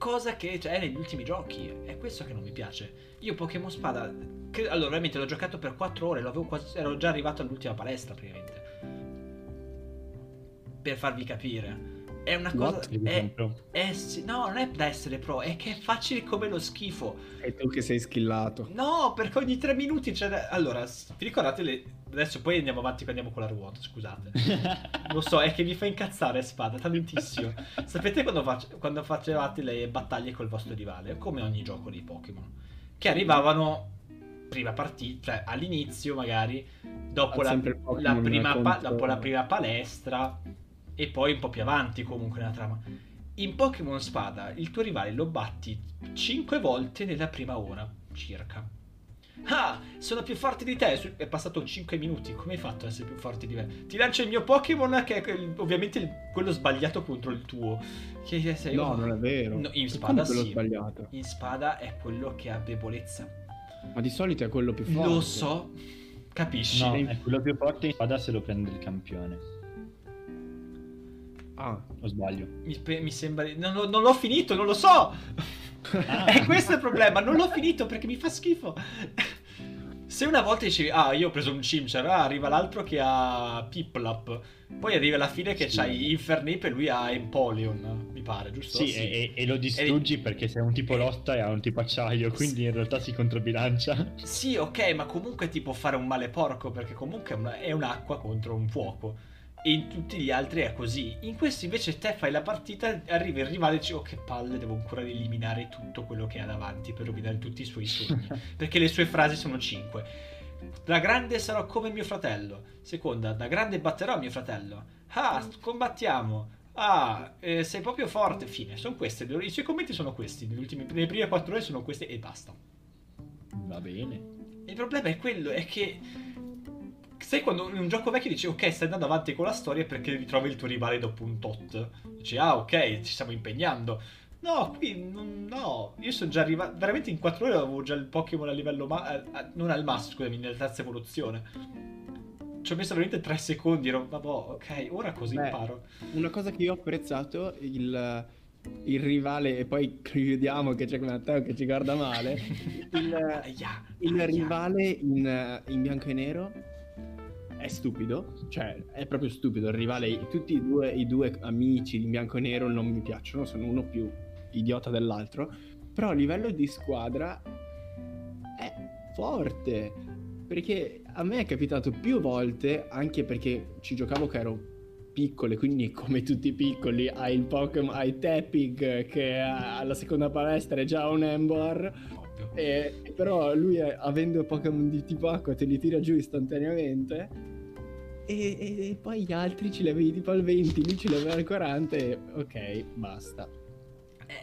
Cosa che c'è negli ultimi giochi. È questo che non mi piace. Io Pokémon Spada, che- allora veramente l'ho giocato per 4 ore, l'avevo quasi- ero già arrivato all'ultima palestra praticamente. Per farvi capire. È una cosa... È, è no, non è da essere pro, è che è facile come lo schifo. E tu che sei skillato. No, perché ogni 3 minuti c'è... Allora, vi ricordate le... Adesso poi andiamo avanti andiamo con la ruota, scusate. Lo so, è che mi fa incazzare Spada tantissimo. Sapete quando, fac- quando facevate le battaglie col vostro rivale? Come ogni gioco di Pokémon. Che arrivavano prima partita, cioè all'inizio magari, dopo, Ha la, la prima pa- dopo la prima palestra e poi un po' più avanti comunque nella trama. In Pokémon Spada il tuo rivale lo batti 5 volte nella prima ora, circa. Ah, sono più forte di te. È passato 5 minuti. Come hai fatto ad essere più forte di me? Ti lancio il mio Pokémon, che è ovviamente quello sbagliato contro il tuo. Che sei No, non è vero. No, in spada quello sì. sbagliato. In spada è quello che ha debolezza. Ma di solito è quello più forte. Lo so, capisci? No, è quello più forte in spada se lo prende il campione. Ah, O sbaglio? Mi, mi sembra. Non, non l'ho finito, non lo so. Ah. è questo il problema. Non l'ho finito perché mi fa schifo. Se una volta dicevi, ah, io ho preso un Chimchar, ah, arriva l'altro che ha Piplap. Poi arriva alla fine che Sì. c'hai Infernape e lui ha Empoleon, mi pare, giusto? Sì, E, e lo distruggi perché sei un tipo lotta e ha un tipo acciaio, quindi in realtà si controbilancia. Sì, ok, ma comunque ti può fare un male porco perché comunque è, è un'acqua contro un fuoco. E in tutti gli altri è così. In questo invece te fai la partita, arriva il rivale e dici oh che palle, devo ancora eliminare tutto quello che ha davanti per rovinare tutti i suoi sogni. perché le sue frasi sono cinque. Da grande sarò come mio fratello. Seconda, da grande batterò mio fratello. Ah, combattiamo. Ah, eh, sei proprio forte. Fine, sono queste. I suoi commenti sono questi. Ultimi, nelle prime quattro ore sono questi e basta. Va bene. Il problema è quello, è che sai quando in un gioco vecchio dici ok stai andando avanti con la storia perché ritrovi il tuo rivale dopo un tot. Dici ah ok ci stiamo impegnando. No, qui non- no, io sono già arrivato, veramente in 4 ore avevo già il Pokémon a livello, ma- eh, non al massimo, scusami, nella terza evoluzione. Ci ho messo veramente 3 secondi, ero, vabbè, ok, ora così Beh, imparo. una cosa che io ho apprezzato, il, il rivale, e poi chiudiamo che c'è Matteo che ci guarda male, il, il rivale in, in bianco e nero è stupido, cioè è proprio stupido. Il rivale, tutti i due, i due amici in bianco e nero non mi piacciono, sono uno più idiota dell'altro, però a livello di squadra è forte, perché a me è capitato più volte, anche perché ci giocavo che ero piccole, quindi come tutti i piccoli hai il Pokémon, hai Tepig che alla seconda palestra è già un Ember, Ovvio. e, però lui eh, avendo Pokémon di tipo acqua te li tira giù istantaneamente e, e poi gli altri ce li avevi tipo al 20, lui ce li aveva al 40 e ok, basta.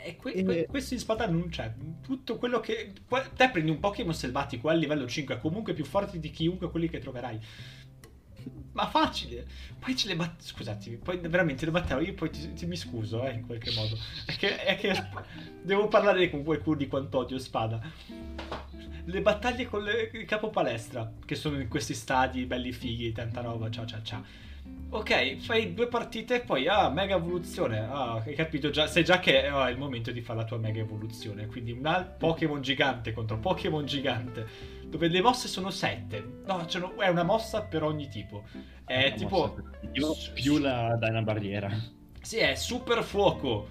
Eh, que- que- questo in spada non c'è. Tutto quello che. Te prendi un Pokémon selvatico a livello 5, comunque più forte di chiunque quelli che troverai. Ma facile. Poi ce le batte. Scusatemi, poi veramente le battevo. Io poi ti, ti mi scuso, eh, in qualche modo. È che, è che devo parlare con qualcuno di quanto odio spada. Le battaglie con le, il capo palestra, che sono in questi stadi belli fighi, tanta roba, ciao ciao ciao Ok, fai due partite e poi, ah, mega evoluzione. Ah, hai capito già, sai già che oh, è il momento di fare la tua mega evoluzione. Quindi un Pokémon gigante contro Pokémon gigante, dove le mosse sono sette. No, cioè, è una mossa per ogni tipo. È Una tipo... mossa più la Dyna Barriera. Sì, è super fuoco,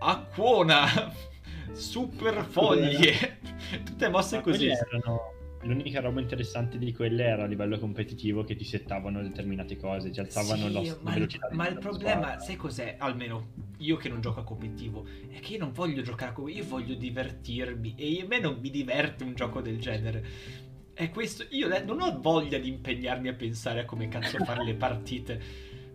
acquona, super foglie. Tutte mosse Ma così. erano- L'unica roba interessante di quelle era a livello competitivo che ti settavano determinate cose, ti alzavano Sì, la ma, il, velocità. ma il problema, squadra. sai cos'è? Almeno io che non gioco a competitivo, è che io non voglio giocare a competitivo, io voglio divertirmi e a me non mi diverte un gioco del genere. È questo, io non ho voglia di impegnarmi a pensare a come cazzo fare le partite.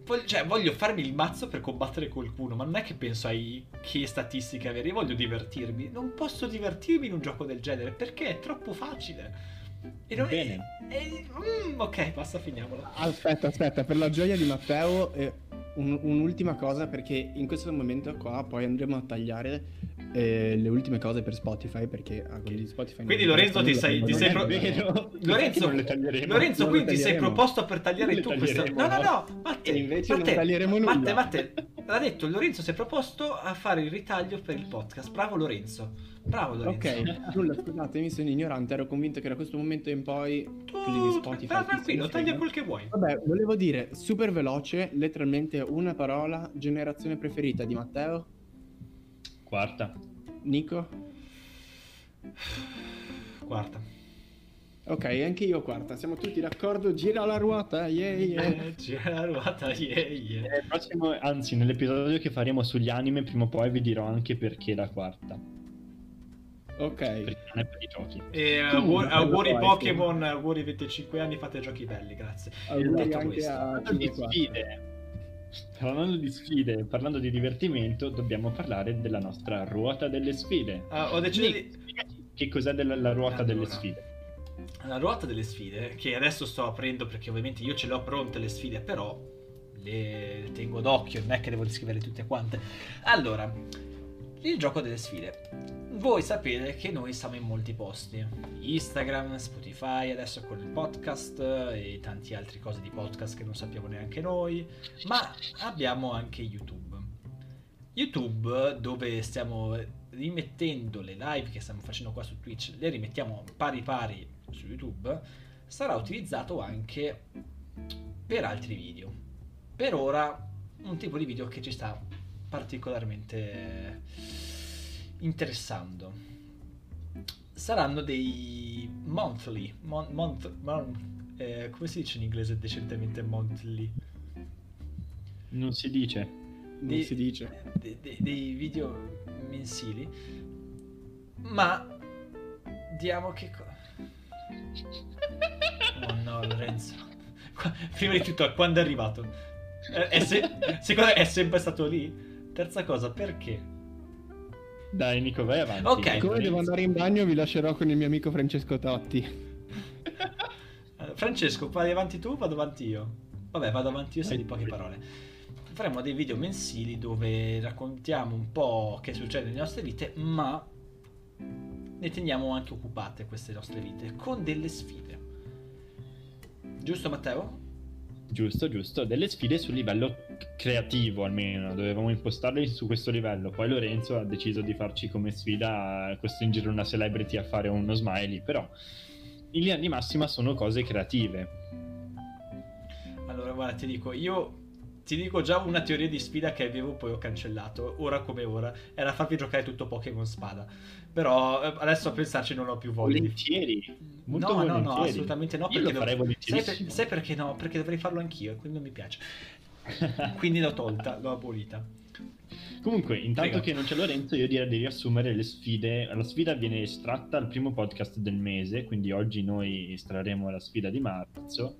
Voglio, cioè, voglio farmi il mazzo per combattere qualcuno, ma non è che penso ai che statistiche avere, io voglio divertirmi. Non posso divertirmi in un gioco del genere perché è troppo facile. E non Bene. e- mm, ok, basta, finiamola. Aspetta, aspetta, per la gioia di Matteo, eh, un- un'ultima cosa perché in questo momento qua poi andremo a tagliare eh, le ultime cose per Spotify perché a quelli di Spotify non Quindi Lorenzo ti sei, ti non sei pro-. Lorenzo, non. Lorenzo Non quindi ti sei proposto per tagliare Non tu questa No, no, no. Matte, invece non Matte, taglieremo nulla. Matte, Matte, l'ha detto Lorenzo si è proposto a fare il ritaglio per il podcast. Bravo Lorenzo. Bravo Lorenzo. Ok, nulla, scusatemi, sono ignorante, ero convinto che da questo momento in poi Tu Spotify se tranquillo, taglia quel che vuoi. Vabbè, volevo dire super veloce, letteralmente una parola, generazione preferita di Matteo, Quarta. Nico. Quarta. Ok, anche io quarta, siamo tutti d'accordo, gira la ruota, yeah, yeah. Eh, Gira la ruota, yeah, yeah. Nel prossimo- anzi, nell'episodio che faremo sugli anime, prima o poi vi dirò anche perché la quarta. Ok, Perché non è per i giochi. E Comunque, auguri, auguri Pokémon, auguri 25 anni, fate giochi belli, grazie. auguri detto anche questo, a Parlando di 54. sfide, parlando di sfide, parlando di divertimento, dobbiamo parlare della nostra ruota delle sfide. Ah, ho deciso Nick, di... che cos'è della, la ruota delle Allora. sfide? La ruota delle sfide, che adesso sto aprendo perché ovviamente io ce le ho pronte le sfide, però le tengo d'occhio, non è che devo descrivere tutte quante. Allora, il gioco delle sfide. Voi sapete che noi siamo in molti posti. Instagram, Spotify, adesso con il podcast e tanti altri cose di podcast che non sappiamo neanche noi, ma abbiamo anche YouTube. YouTube dove stiamo rimettendo le live che stiamo facendo qua su Twitch, le rimettiamo pari pari su YouTube, sarà utilizzato anche per altri video. Per ora un tipo di video che ci sta particolarmente interessando. Saranno dei monthly, mon- month- mon- eh, come si dice in inglese decentemente monthly? Non si dice. Non Dei- si dice. de- de- dei video mensili, ma diamo che Oh no, Lorenzo. Qua- Prima di tutto, quando è arrivato? È, è se- secondo me è sempre stato lì? Terza cosa, perché? Dai, Nico, vai avanti. Ok. Come devo andare in bagno vi lascerò con il mio amico Francesco Totti. Allora, Francesco, vai avanti tu, vado avanti io. Vabbè, vado avanti io, sei di poche parole. Faremo dei video mensili dove raccontiamo un po' che succede nelle nostre vite, ma ne teniamo anche occupate queste nostre vite con delle sfide. Giusto, Matteo? Giusto, giusto. Delle sfide sul livello creativo almeno. Dovevamo impostarle su questo livello. Poi Lorenzo ha deciso di farci come sfida costringere una celebrity a fare uno smiley. Però in linea di massima sono cose creative. Allora, guarda, ti dico, io ti dico già una teoria di sfida che avevo poi ho cancellato, ora come ora, era farvi giocare tutto Pokémon Spada. Però eh, adesso a pensarci non ho più voglia. Volentieri. Molto no, no, no, volentieri. assolutamente no. Io lo perché farei devo- sai, per- sai perché no? Perché dovrei farlo anch'io e quindi non mi piace. Quindi l'ho tolta, l'ho abolita. Comunque, intanto Prego. che non c'è Lorenzo, io direi di riassumere le sfide. La sfida viene estratta al primo podcast del mese, quindi oggi noi estrarremo la sfida di marzo.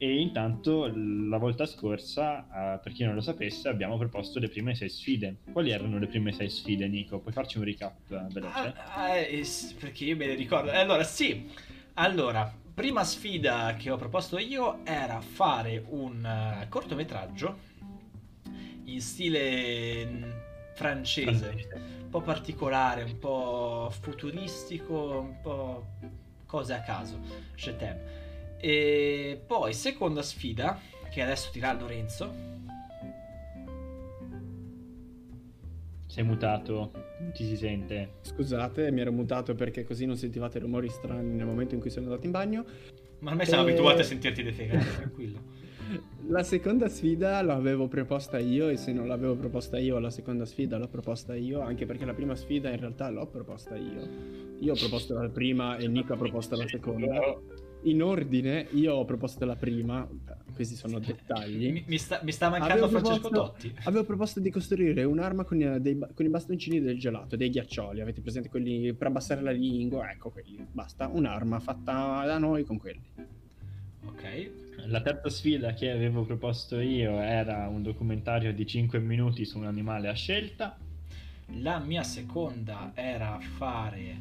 E intanto la volta scorsa, uh, per chi non lo sapesse, abbiamo proposto le prime sei sfide. Quali erano le prime sei sfide, Nico? Puoi farci un recap uh, veloce? Ah, eh, perché io me le ricordo. Allora, sì. Allora, prima sfida che ho proposto io era fare un uh, cortometraggio in stile mm, francese, francese, un po' particolare, un po' futuristico, un po' cose a caso. Je t'aime. E poi, seconda sfida, che adesso dirà Lorenzo. Sei mutato, non ti si sente. Scusate, mi ero mutato perché così non sentivate rumori strani nel momento in cui sono andato in bagno. Ma ormai siamo e... abituati a sentirti defegare, tranquillo. La seconda sfida l'avevo proposta io e se non l'avevo proposta io la seconda sfida l'ho proposta io, anche perché la prima sfida in realtà l'ho proposta io. Io ho proposto la prima e Nico ha proposto la seconda in ordine, io ho proposto la prima, questi sono dettagli. Mi, mi, sta, mi sta, mancando avevo Francesco proposto, Totti. Avevo proposto di costruire un'arma con, eh, dei, con, i bastoncini del gelato, dei ghiaccioli. Avete presente quelli per abbassare la lingua? Ecco quelli, basta. Un'arma fatta da noi con quelli. Ok. La terza sfida che avevo proposto io era un documentario di 5 minuti su un animale a scelta. La mia seconda era fare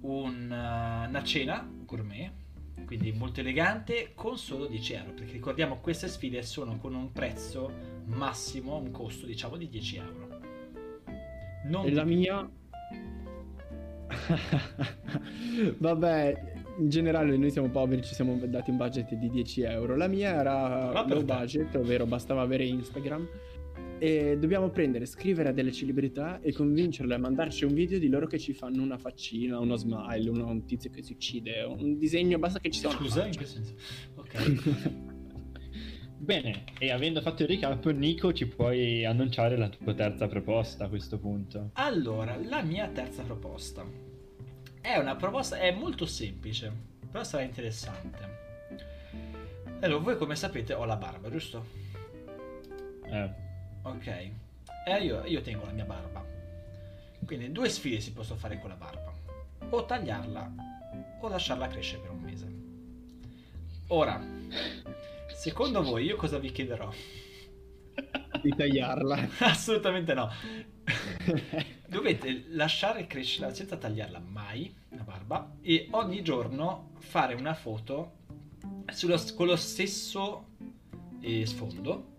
un, uh, una cena gourmet quindi molto elegante con solo 10 euro perché ricordiamo queste sfide sono con un prezzo massimo un costo diciamo di 10 euro. Non e la mia? Vabbè in generale noi siamo poveri ci siamo dati un budget di 10 euro. La mia era low budget ovvero bastava avere Instagram e dobbiamo prendere, scrivere a delle celebrità e convincerle a mandarci un video di loro che ci fanno una faccina, uno smile, uno, un tizio che si uccide, un disegno, basta che ci sia Scusa, in che senso? Ok. Bene, e avendo fatto il recap, Nico, ci puoi annunciare la tua terza proposta a questo punto. Allora, la mia terza proposta è una proposta, è molto semplice, però sarà interessante. Allora, voi come sapete ho la barba, giusto? Eh. Ok. E io, io tengo la mia barba. Quindi due sfide si possono fare con la barba. O tagliarla o lasciarla crescere per un mese. Ora, secondo voi io cosa vi chiederò? Di tagliarla. Assolutamente no. Dovete lasciare crescere senza tagliarla mai la barba e ogni giorno fare una foto sullo, con lo stesso eh, sfondo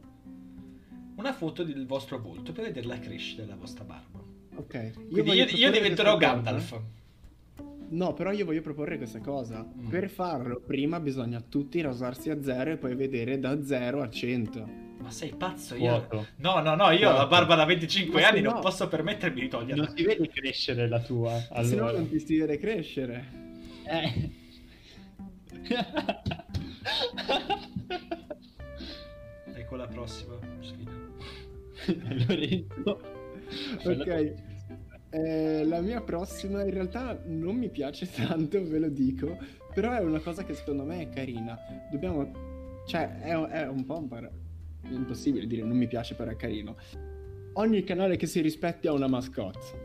una foto del vostro volto per vedere la crescita della vostra barba. Ok. Io, io, io diventerò Gandalf. No, però io voglio proporre questa cosa. Mm. Per farlo, prima bisogna tutti rasarsi a zero e poi vedere da 0 a 100. Ma sei pazzo? Io... No, no, no, io ho la barba da 25 Ma anni, no. non posso permettermi di toglierla. Non si vede crescere la tua. Allora. Se no non ti si vede crescere. Eh. ecco la prossima sfida. Lorenzo. ok. Eh, la mia prossima in realtà non mi piace tanto, ve lo dico, però è una cosa che secondo me è carina. Dobbiamo... Cioè, è, è un po' un par... Impossibile dire non mi piace, però è carino. Ogni canale che si rispetti ha una mascotte.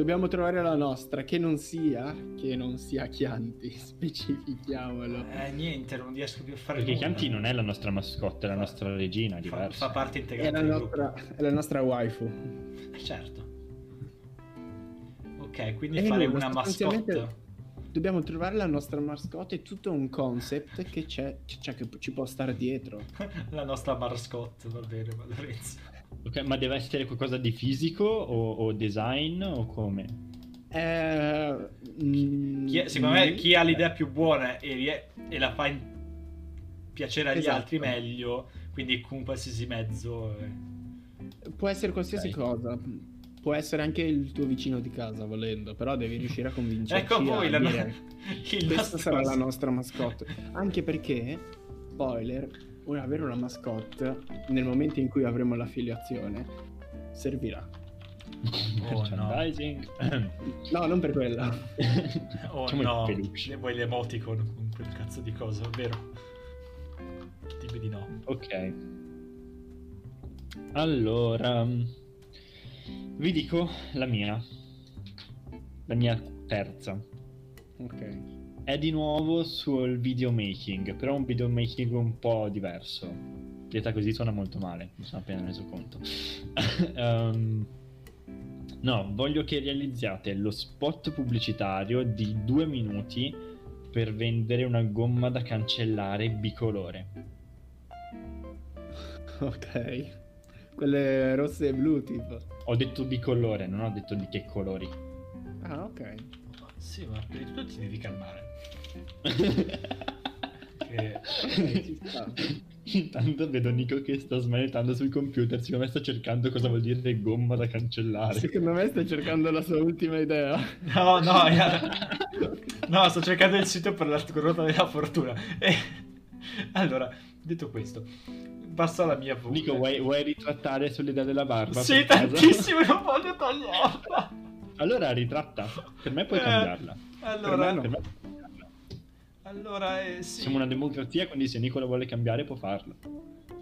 Dobbiamo trovare la nostra, che non sia, che non sia Chianti, specifichiamolo. Eh, niente, non riesco più a fare Perché nulla. Chianti non è la nostra mascotte, è la nostra regina, è fa, fa, parte integrante è la, nostra, è la nostra waifu. Eh, certo. Ok, quindi e fare una mascotte. Dobbiamo trovare la nostra mascotte, è tutto un concept che c'è, cioè, che ci può stare dietro. la nostra mascotte, va bene, Valerizio. Ok, ma deve essere qualcosa di fisico o, o design o come? Eh, mm, chi, secondo me chi ha l'idea più buona e, e la fa in, piacere agli esatto. altri meglio, quindi con qualsiasi mezzo. Eh. Può essere qualsiasi okay. cosa. Può essere anche il tuo vicino di casa volendo, però devi riuscire a convincerci ecco voi, a la dire no... questa sarà la nostra mascotte. Anche perché, spoiler, avere una mascotte nel momento in cui avremo l'affiliazione servirà. Oh, no. no, non per quella. oh no, vuoi l'emoticon con quel cazzo di cosa, vero? Dimmi di no. Ok. Allora, vi dico la mia. La mia terza. Ok. È di nuovo sul videomaking, però un videomaking un po' diverso. Detta così suona molto male, mi sono appena reso conto. um, no, voglio che realizziate lo spot pubblicitario di due minuti per vendere una gomma da cancellare bicolore. Ok. Quelle rosse e blu, tipo. Ho detto bicolore, non ho detto di che colori. Ah, ok. Sì, ma per di tutto ti devi calmare. Che... Intanto vedo Nico che sta smanettando sul computer, secondo me sta cercando cosa vuol dire gomma da cancellare. Secondo me sta cercando la sua ultima idea. No, no, no, sto cercando il sito per la ruota della fortuna. E... Allora, detto questo, passo alla mia voce. Nico, vuoi, vuoi ritrattare sull'idea della barba? Sì, tantissimo, non voglio toglierla. Allora ritratta, per me puoi eh, cambiarla. Allora, per me, per me allora, eh, sì. Siamo una democrazia, quindi se Nicola vuole cambiare può farlo.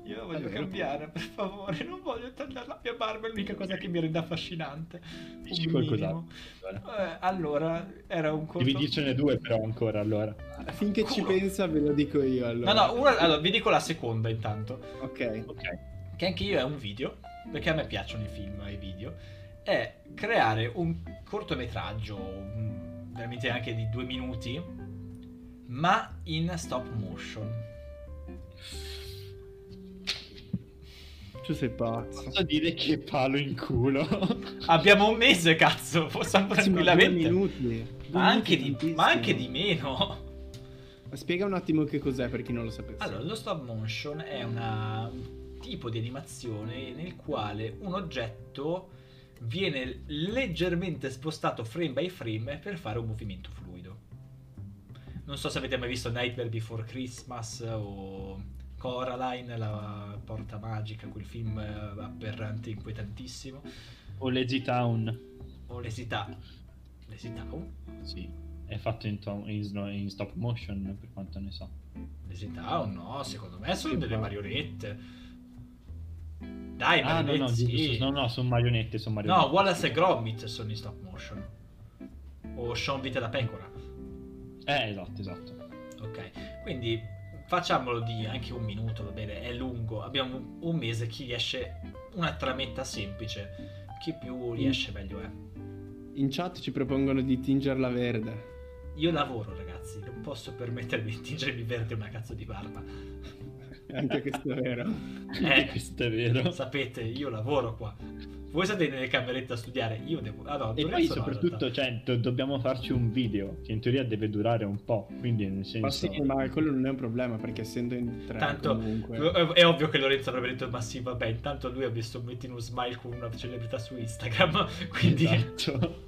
Io voglio allora. cambiare, per favore, non voglio tagliare la mia barba, è l'unica cosa che mi rende affascinante. Dici qualcos'altro. Eh, allora, era un corto... Devi dircene due però ancora, allora. Finché Culo. ci pensa ve lo dico io, allora. No, no, una, allora, vi dico la seconda intanto. Ok. Ok. Che anche io è un video, perché a me piacciono i film e i video, è creare un cortometraggio, veramente anche di due minuti, ma in stop motion. Tu sei pazzo. Posso dire che palo in culo. Abbiamo un mese, cazzo. Possiamo sì, tranquillamente. Ma, minuti. Due ma, anche di, ma anche di meno. Ma spiega un attimo che cos'è per chi non lo sapesse. Allora, lo stop motion è una, un tipo di animazione nel quale un oggetto viene leggermente spostato frame by frame per fare un movimento fluido. Non so se avete mai visto Nightmare Before Christmas o Coraline, la porta magica, quel film eh, aberrante, inquietantissimo. O Lazy Town. O Lazy Town. Lazy Town? Sì, è fatto in, to- in, in, stop motion per quanto ne so. Lazy Town no, secondo me sono delle marionette. Dai, ah, no, no, sì. no, no, sono marionette, sono marionette. No, Wallace e Gromit sono in stop motion. O Sean Vita da Pecora. Eh, esatto, esatto. Ok, quindi facciamolo di anche un minuto, va bene, è lungo, abbiamo un mese, chi riesce una trametta semplice, chi più riesce meglio è. In chat ci propongono di tingerla verde. Io lavoro ragazzi, non posso permettermi di tingermi verde una cazzo di barba. Anche questo è vero. Eh, questo è vero. Sapete, io lavoro qua. Voi state nelle camerette a studiare, io devo... Ah, no, e poi soprattutto, no, cioè, do- dobbiamo farci un video che in teoria deve durare un po', quindi nel senso... Ma sì, ma quello non è un problema, perché essendo in tre Tanto, comunque... È ovvio che Lorenzo avrebbe detto, ma sì, vabbè, intanto lui ha visto metti uno smile con una celebrità su Instagram, quindi... Esatto.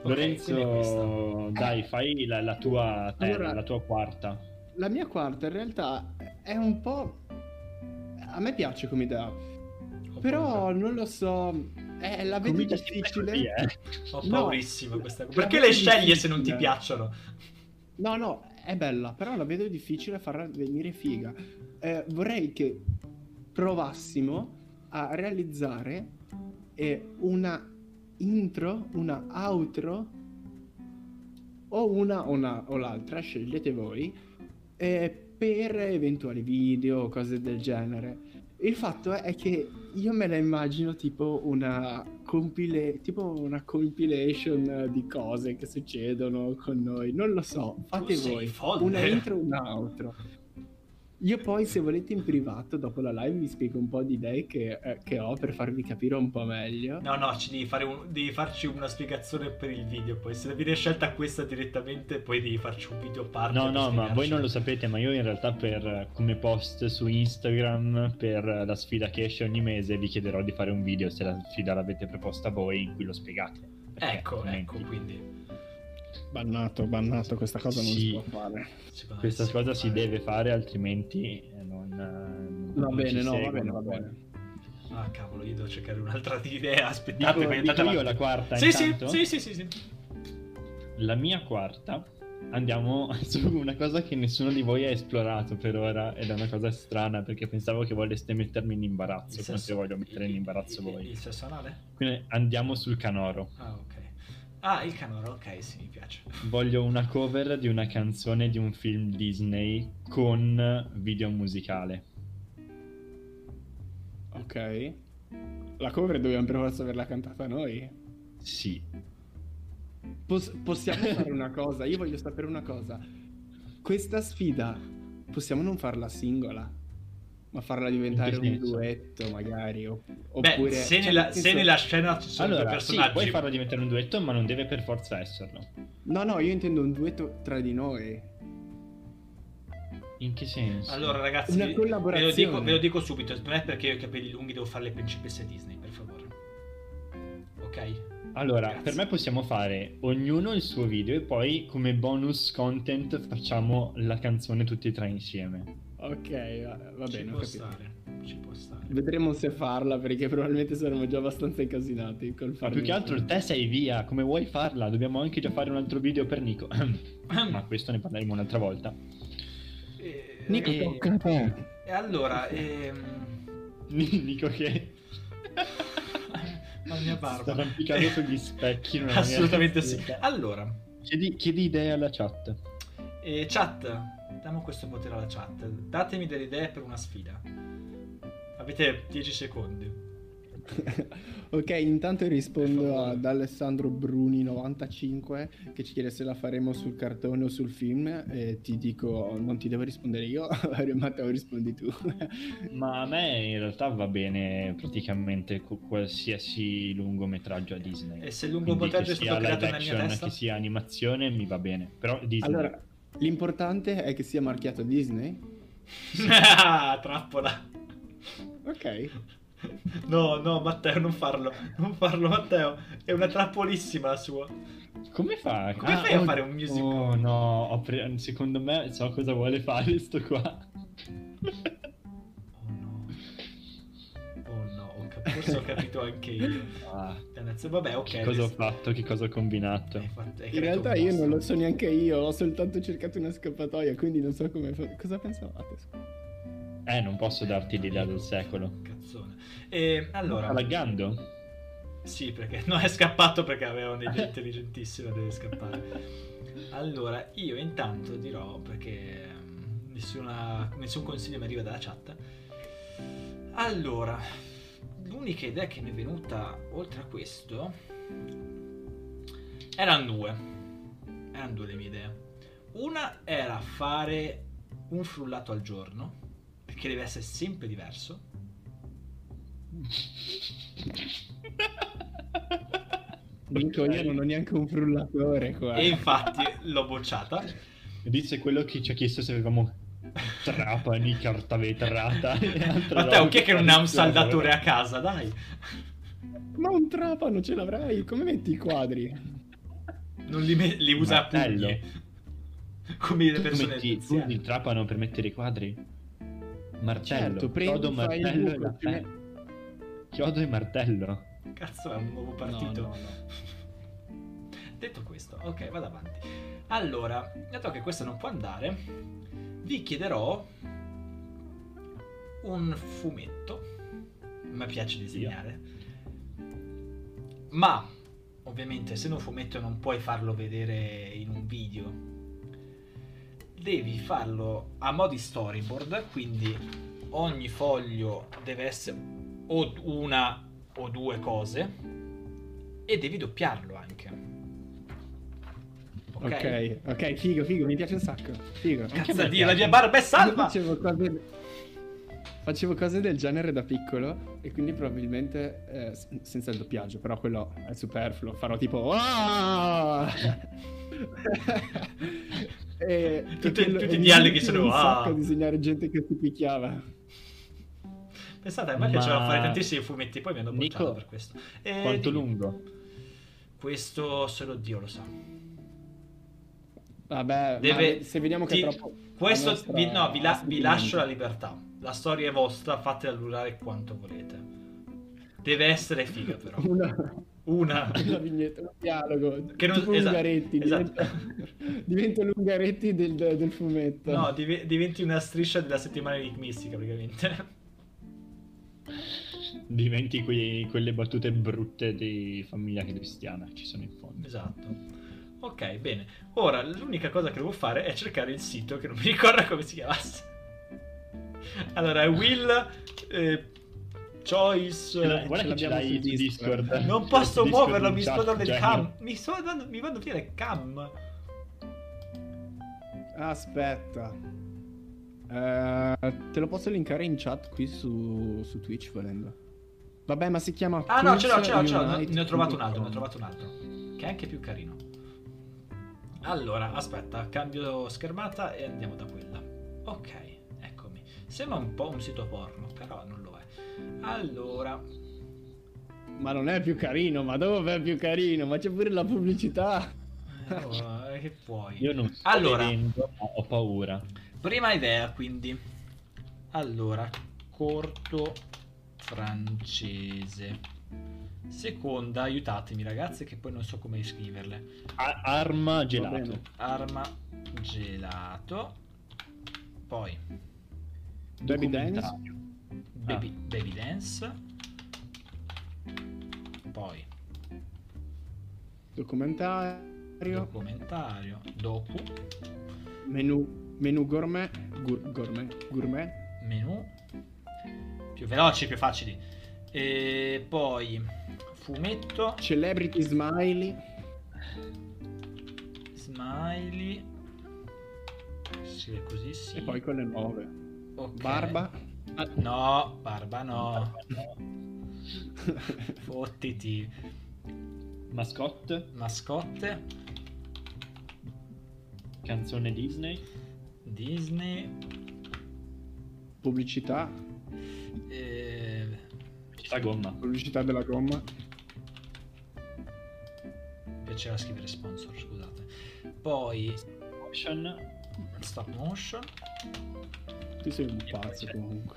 Lorenzo, okay, dai, fai la, la tua terra, allora, la tua quarta. La mia quarta in realtà è un po'... A me piace come idea però non lo so, eh, la vedo Comincia difficile. Così, eh. Ho paurissima no, questa cosa. Perché le scegli se non ti piacciono? No, no, è bella, però la vedo difficile farla venire figa. Eh, vorrei che provassimo a realizzare eh, una intro, una outro o una o, una, o l'altra, scegliete voi, eh, per eventuali video o cose del genere. Il fatto è che io me la immagino tipo una, compile, tipo una compilation di cose che succedono con noi. Non lo so, fate tu voi. Una intro, una outro. Io poi, se volete in privato, dopo la live, vi spiego un po' di idee che, eh, che ho per farvi capire un po' meglio. No, no, ci devi, un, devi, farci una spiegazione per il video. Poi, se viene scelta questa direttamente, poi devi farci un video parte. No, no, ma voi non lo sapete, ma io in realtà, per come post su Instagram, per la sfida che esce ogni mese, vi chiederò di fare un video se la sfida l'avete proposta voi, in cui lo spiegate. Ecco, ecco, quindi. Bannato, bannato, questa cosa non sì. si può fare. Questa si cosa si deve fare, altrimenti non. non va bene, no, va bene, va bene. Ah, cavolo, io devo cercare un'altra idea. Aspettate, dico, dico io la quarta. Sì, sì, sì, sì, sì, sì. La mia quarta. Andiamo su una cosa che nessuno di voi ha esplorato per ora ed è una cosa strana perché pensavo che voleste mettermi in imbarazzo, come se voglio mettere in imbarazzo il, voi. Il sesso anale? Quindi andiamo sul canoro. Ah, ok. Ah, il canoro, ok, sì, mi piace. Voglio una cover di una canzone di un film Disney con video musicale. Ok. La cover dobbiamo per forza averla cantata noi. Sì. Pos- possiamo fare una cosa, io voglio sapere una cosa. Questa sfida possiamo non farla singola, ma farla diventare un senso? duetto magari. o- Beh, oppure... se, cioè, nella, nel se senso- nella scena ci sono due Allora, sì, personaggi... puoi farlo diventare un duetto, ma non deve per forza esserlo. No, no, io intendo un duetto tra di noi. In che senso? Allora, ragazzi, Una vi- ve lo, collaborazione. dico, ve lo dico subito: non è perché io ho i capelli lunghi devo fare le principesse Disney, per favore. Ok? Allora, Grazie. per me possiamo fare ognuno il suo video e poi come bonus content facciamo la canzone tutti e tre insieme. Ok, va, va ci bene, ho può capito. stare. Ci può stare. Vedremo se farla perché probabilmente saremo già abbastanza incasinati col Ma farlo. più che altro te sei via, come vuoi farla? Dobbiamo anche già fare un altro video per Nico. Ma questo ne parleremo un'altra volta. E, Nico, E- tocca a te. e allora, ehm... Nico che la mia sta barba. arrampicando sugli specchi. Assolutamente sì. Allora, Chiedi, chiedi idee alla chat. eh, chat, diamo questo potere alla chat. Datemi delle idee per una sfida. Avete 10 secondi. ok, intanto rispondo ad Alessandro Bruni95 che ci chiede se la faremo sul cartone o sul film e ti dico non ti devo rispondere io, Matteo rispondi tu. Ma a me in realtà va bene praticamente qualsiasi lungometraggio a Disney. E se il Quindi lungometraggio è stato creato nella mia testa? che sia animazione mi va bene. Però Disney. allora, l'importante è che sia marchiato Disney. Ah, Trappola. Ok. No, no, Matteo, non farlo. Non farlo, Matteo. È una trappolissima la sua. Come fa? Come fai a fare un musical? Oh no, pre- secondo me so cosa vuole fare sto qua. no, ho cap- forse ho capito anche io. Ah, Vabbè, ok. che cosa ho fatto? Che cosa ho combinato? fatto- In realtà io non lo so neanche io, ho soltanto cercato una scappatoia, quindi non so come... fa- Cosa pensavate? scusa? Eh, non posso darti l'idea del secolo. Cazzone. E allora... Sta laggando? Sì, perché non è scappato perché aveva un'idea intelligentissima, deve scappare. Allora, io intanto dirò, perché mm, nessuna- nessun consiglio mi arriva dalla chat. Allora, l'unica idea che mi è venuta oltre a questo erano due. Erano due le mie idee. Una era fare un frullato al giorno, perché deve essere sempre diverso. Dico, io non ho neanche un frullatore qua. E infatti l'ho bocciata. Dice quello che ci ha chiesto se avevamo trapani, carta vetrata. Matteo, chi è che non ha un saldatore a casa? Dai, Ma un trapano ce l'avrai? Come metti i quadri? non li, me- li usa a Martello. pugni. Come le persone metti tu il trapano per mettere i quadri? Martello, Certo, prendi, chiodo, martello e buco, met- Chiodo e martello. Cazzo, è un nuovo partito. No, no, no. Detto questo, ok, vado avanti. Allora, dato che questo non può andare, vi chiederò un fumetto. Mi piace disegnare. Ma, ovviamente, se un fumetto non puoi farlo vedere in un video, devi farlo a mo' di storyboard, quindi ogni foglio deve essere o una o due cose e devi doppiarlo anche. Ok? Ok, ok, figo, figo, mi piace un sacco. Figo. Cazzo di la mia barba è salva! facevo cose, facevo cose del genere da piccolo e quindi probabilmente eh, senza il doppiaggio, però quello è superfluo. Farò tipo... E, Tutti- quello- tutti e i dialoghi sono, un sacco "Ah!" disegnare gente che si picchiava. Pensate, a me Ma- piaceva fare tantissimi fumetti, poi mi hanno bocciato Nico, per questo. E Quanto lungo? Questo solo Dio lo sa. Vabbè, Deve- ma se vediamo che ti- è troppo... Questo nostra- vi, no, vi, la- vi lascio la libertà. La storia è vostra, fatela durare quanto volete. Deve essere figa però. Una, Una. una vignetta, un dialogo. Che non- tipo esatto, Ungaretti, esatto. diventa, diventa l'Ungaretti del, del fumetto. No, div- diventi una striscia della settimana enigmistica praticamente. diventi quei- quelle battute brutte di famiglia cristiana che ci sono in fondo. Esatto. Ok, bene. Ora l'unica cosa che devo fare è cercare il sito che non mi ricordo come si chiamasse. Allora, è Will eh, Choice. Ce l'hai- eh, Guarda ce che ce l'abbiamo su Discord. Discord. Non posso Discord muoverlo, mi sto dando il cam. Mi sto dando, mi vanno via il cam. Aspetta. Eh, te lo posso linkare in chat qui su, su Twitch volendo. Vabbè, ma si chiama Ah no, ce l'ho, ce l'ho, ce l'ho. Ne- ho trovato un altro, ne ho trovato un altro. Che è anche più carino. Allora, aspetta, cambio schermata e andiamo da quella. Ok, eccomi. Sembra un po' un sito porno, però non lo è. Allora. Ma non è più carino, ma dove è più carino? Ma c'è pure la pubblicità. eh, che puoi? Io non sto Allora. vedendo, ma ho paura. Prima idea, quindi. Allora, corto francese. Seconda, aiutatemi ragazzi che poi non so come scriverle. A- arma gelato. Arma gelato. Poi Baby Dance. Baby, baby dance. Poi Documentario. documentario. Docu. Menu, menu gourmet. Gur- gourmet. Gourmet. Menu. Più veloci, più facili. E poi fumetto. Celebrity Smiley. Smiley. Si scrive così, sì. E poi quelle nuove. Ok. Barba. Ah, No, barba no. Fottiti. Mascotte. Mascotte. Canzone Disney. Disney. Pubblicità. eh, La gomma. Pubblicità della gomma. mi piaceva scrivere sponsor, scusate. Poi Motion. stop motion. Tu sei un pazzo comunque.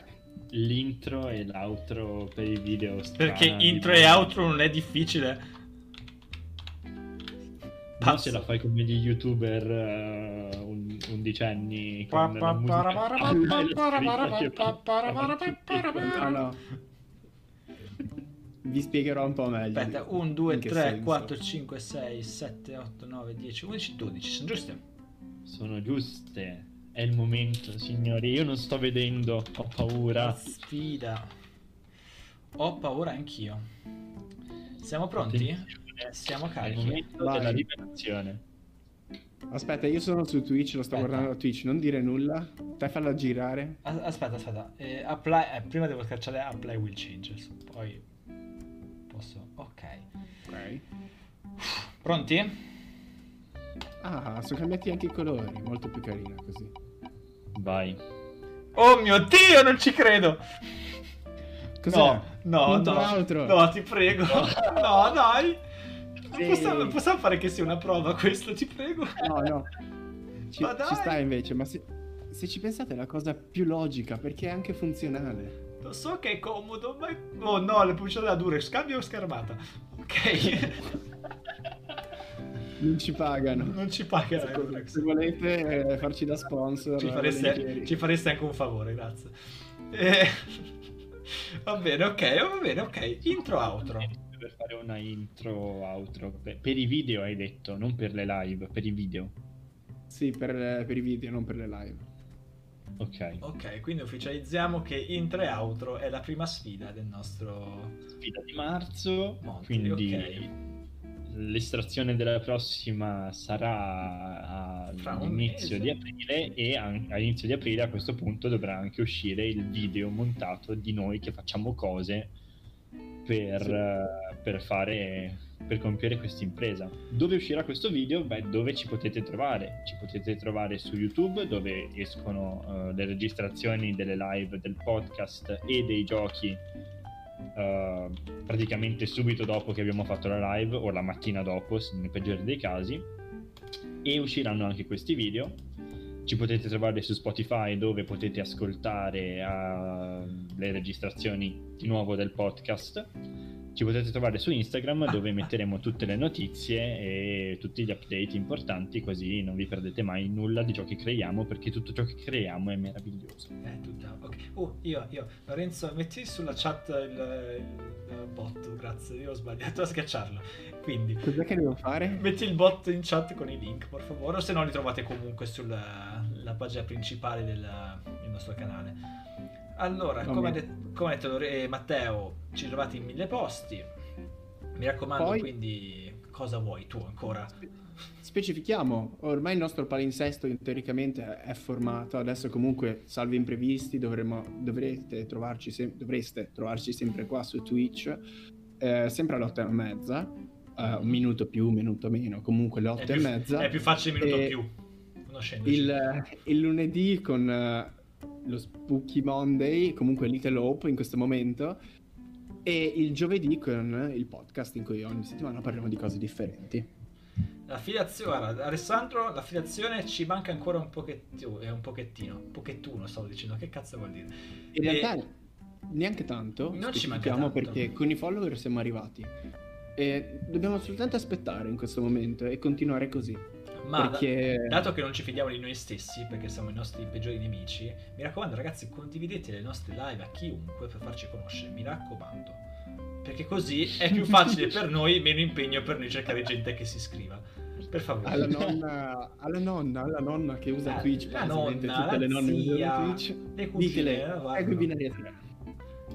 L'intro e l'outro per i video strani. Perché intro e outro non è difficile. Non se la fai come gli youtuber un- undicenni con pa- la musica Ah no. Vi spiegherò un po' meglio. Aspetta, 1, 2, In che 3, senso. 4, 5, 6, 7, 8, 9, 10, 11, 12. Sono giuste? Sono giuste. È il momento, signori. Io non sto vedendo, ho paura. Sfida. Ho paura anch'io. Siamo pronti? Attenzione, Siamo È il carichi. momento Vai. della liberazione. Aspetta, io sono su Twitch, lo sto Aspetta. guardando da Twitch, non dire nulla. Te falla girare. As- Aspetta, aspetta. Eh, apply, eh, prima devo schiacciare apply will changes. Poi posso. Ok. Ok. Pronti? Ah, sono cambiati anche i colori, molto più carina così. Vai. Oh mio dio, non ci credo! Cos'è? No, no, no. No, ti prego. No, dai. Non Sì. possiamo, possiamo fare che sia una prova questo, ti prego. No, no. Ci, ci sta invece, ma se, se ci pensate è la cosa più logica perché è anche funzionale. Lo so che è comodo, ma... Oh no, le pubblicità da dure, scambio schermata. Ok. Non ci pagano. non ci pagano. Se, se volete eh, farci da sponsor, Ci fareste, volentieri. ci fareste anche un favore, grazie. Eh, va bene, ok, va bene, ok. Intro outro. Per fare una intro outro. Per, per i video hai detto, non per le live, per i video. Sì, per, per i video, non per le live. Ok. Ok, quindi ufficializziamo che intro e outro è la prima sfida del nostro... Sfida di marzo, Monti, quindi ok. l'estrazione della prossima sarà all'inizio di aprile e an- all'inizio di aprile a questo punto dovrà anche uscire il video montato di noi che facciamo cose per, Sì. eh, per fare per compiere questa impresa. Dove uscirà questo video? Beh, dove ci potete trovare? Ci potete trovare su YouTube dove escono eh, le registrazioni delle live del podcast e dei giochi eh, praticamente subito dopo che abbiamo fatto la live o la mattina dopo, nel peggiore dei casi. E usciranno anche questi video. Ci potete trovare su Spotify dove potete ascoltare eh, le registrazioni di nuovo del podcast. Ci potete trovare su Instagram dove metteremo tutte le notizie e tutti gli update importanti così non vi perdete mai nulla di ciò che creiamo perché tutto ciò che creiamo è meraviglioso. Eh, tutta, ok. Oh, io, io, Lorenzo, metti sulla chat il, il bot, grazie, io ho sbagliato a schiacciarlo. Quindi, cos'è che devo fare? Metti il bot in chat con i link, per favore, o se no li trovate comunque sulla pagina principale del, del nostro canale. Allora, come ha, detto, come ha detto eh, Matteo, ci trovate in mille posti. Mi raccomando, Poi, quindi, cosa vuoi tu ancora? Specifichiamo, ormai il nostro palinsesto teoricamente è formato, adesso comunque, salvi imprevisti, dovremo, dovrete, trovarci se, dovreste trovarci sempre qua su Twitch, eh, sempre alle otto e mezza, uh, un minuto più, un minuto meno, comunque le otto e mezza. È più facile il minuto più. Il, il lunedì con uh, lo Spooky Monday, comunque Little Hope in questo momento, e il giovedì con il podcast in cui ogni settimana parliamo di cose differenti. L'affiliazione, guarda, Alessandro, l'affiliazione ci manca ancora un pochettino, è un pochettino, un pochettuno stavo dicendo, che cazzo vuol dire? In e... realtà neanche tanto, non ci manca tanto. perché con i follower siamo arrivati. E dobbiamo soltanto aspettare in questo momento e continuare così. Ma perché... dato che non ci fidiamo di noi stessi, perché siamo i nostri peggiori nemici, mi raccomando ragazzi, condividete le nostre live a chiunque per farci conoscere, mi raccomando. Perché così è più facile per noi, meno impegno per noi cercare gente che si iscriva. Per favore. Alla nonna, alla nonna, alla nonna che usa la, Twitch, la nonna, tutte le nonne usano Twitch. Le cugine, ditele, ecco i binari a tre.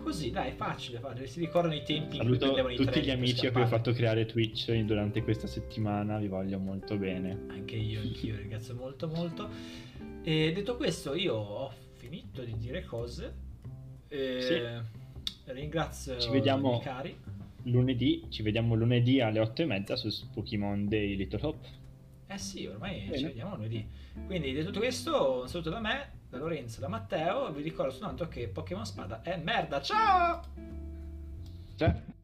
Così, dai, facile, facile. Si ricordano i tempi Saluto in cui prendevano i tutti gli amici a cui ho fatto creare Twitch durante questa settimana, vi voglio molto bene. Anche io, anch'io ringrazio molto molto. E detto questo, io ho finito di dire cose. E sì. Ringrazio ci vediamo i cari. Lunedì, ci vediamo lunedì alle 8 e mezza su Pokémon Day Little Hope. Eh sì, ormai bene. ci vediamo lunedì. Quindi, detto questo, un saluto da me da Lorenzo, da Matteo. Vi ricordo soltanto che Pokémon Spada è merda. Ciao! Ciao!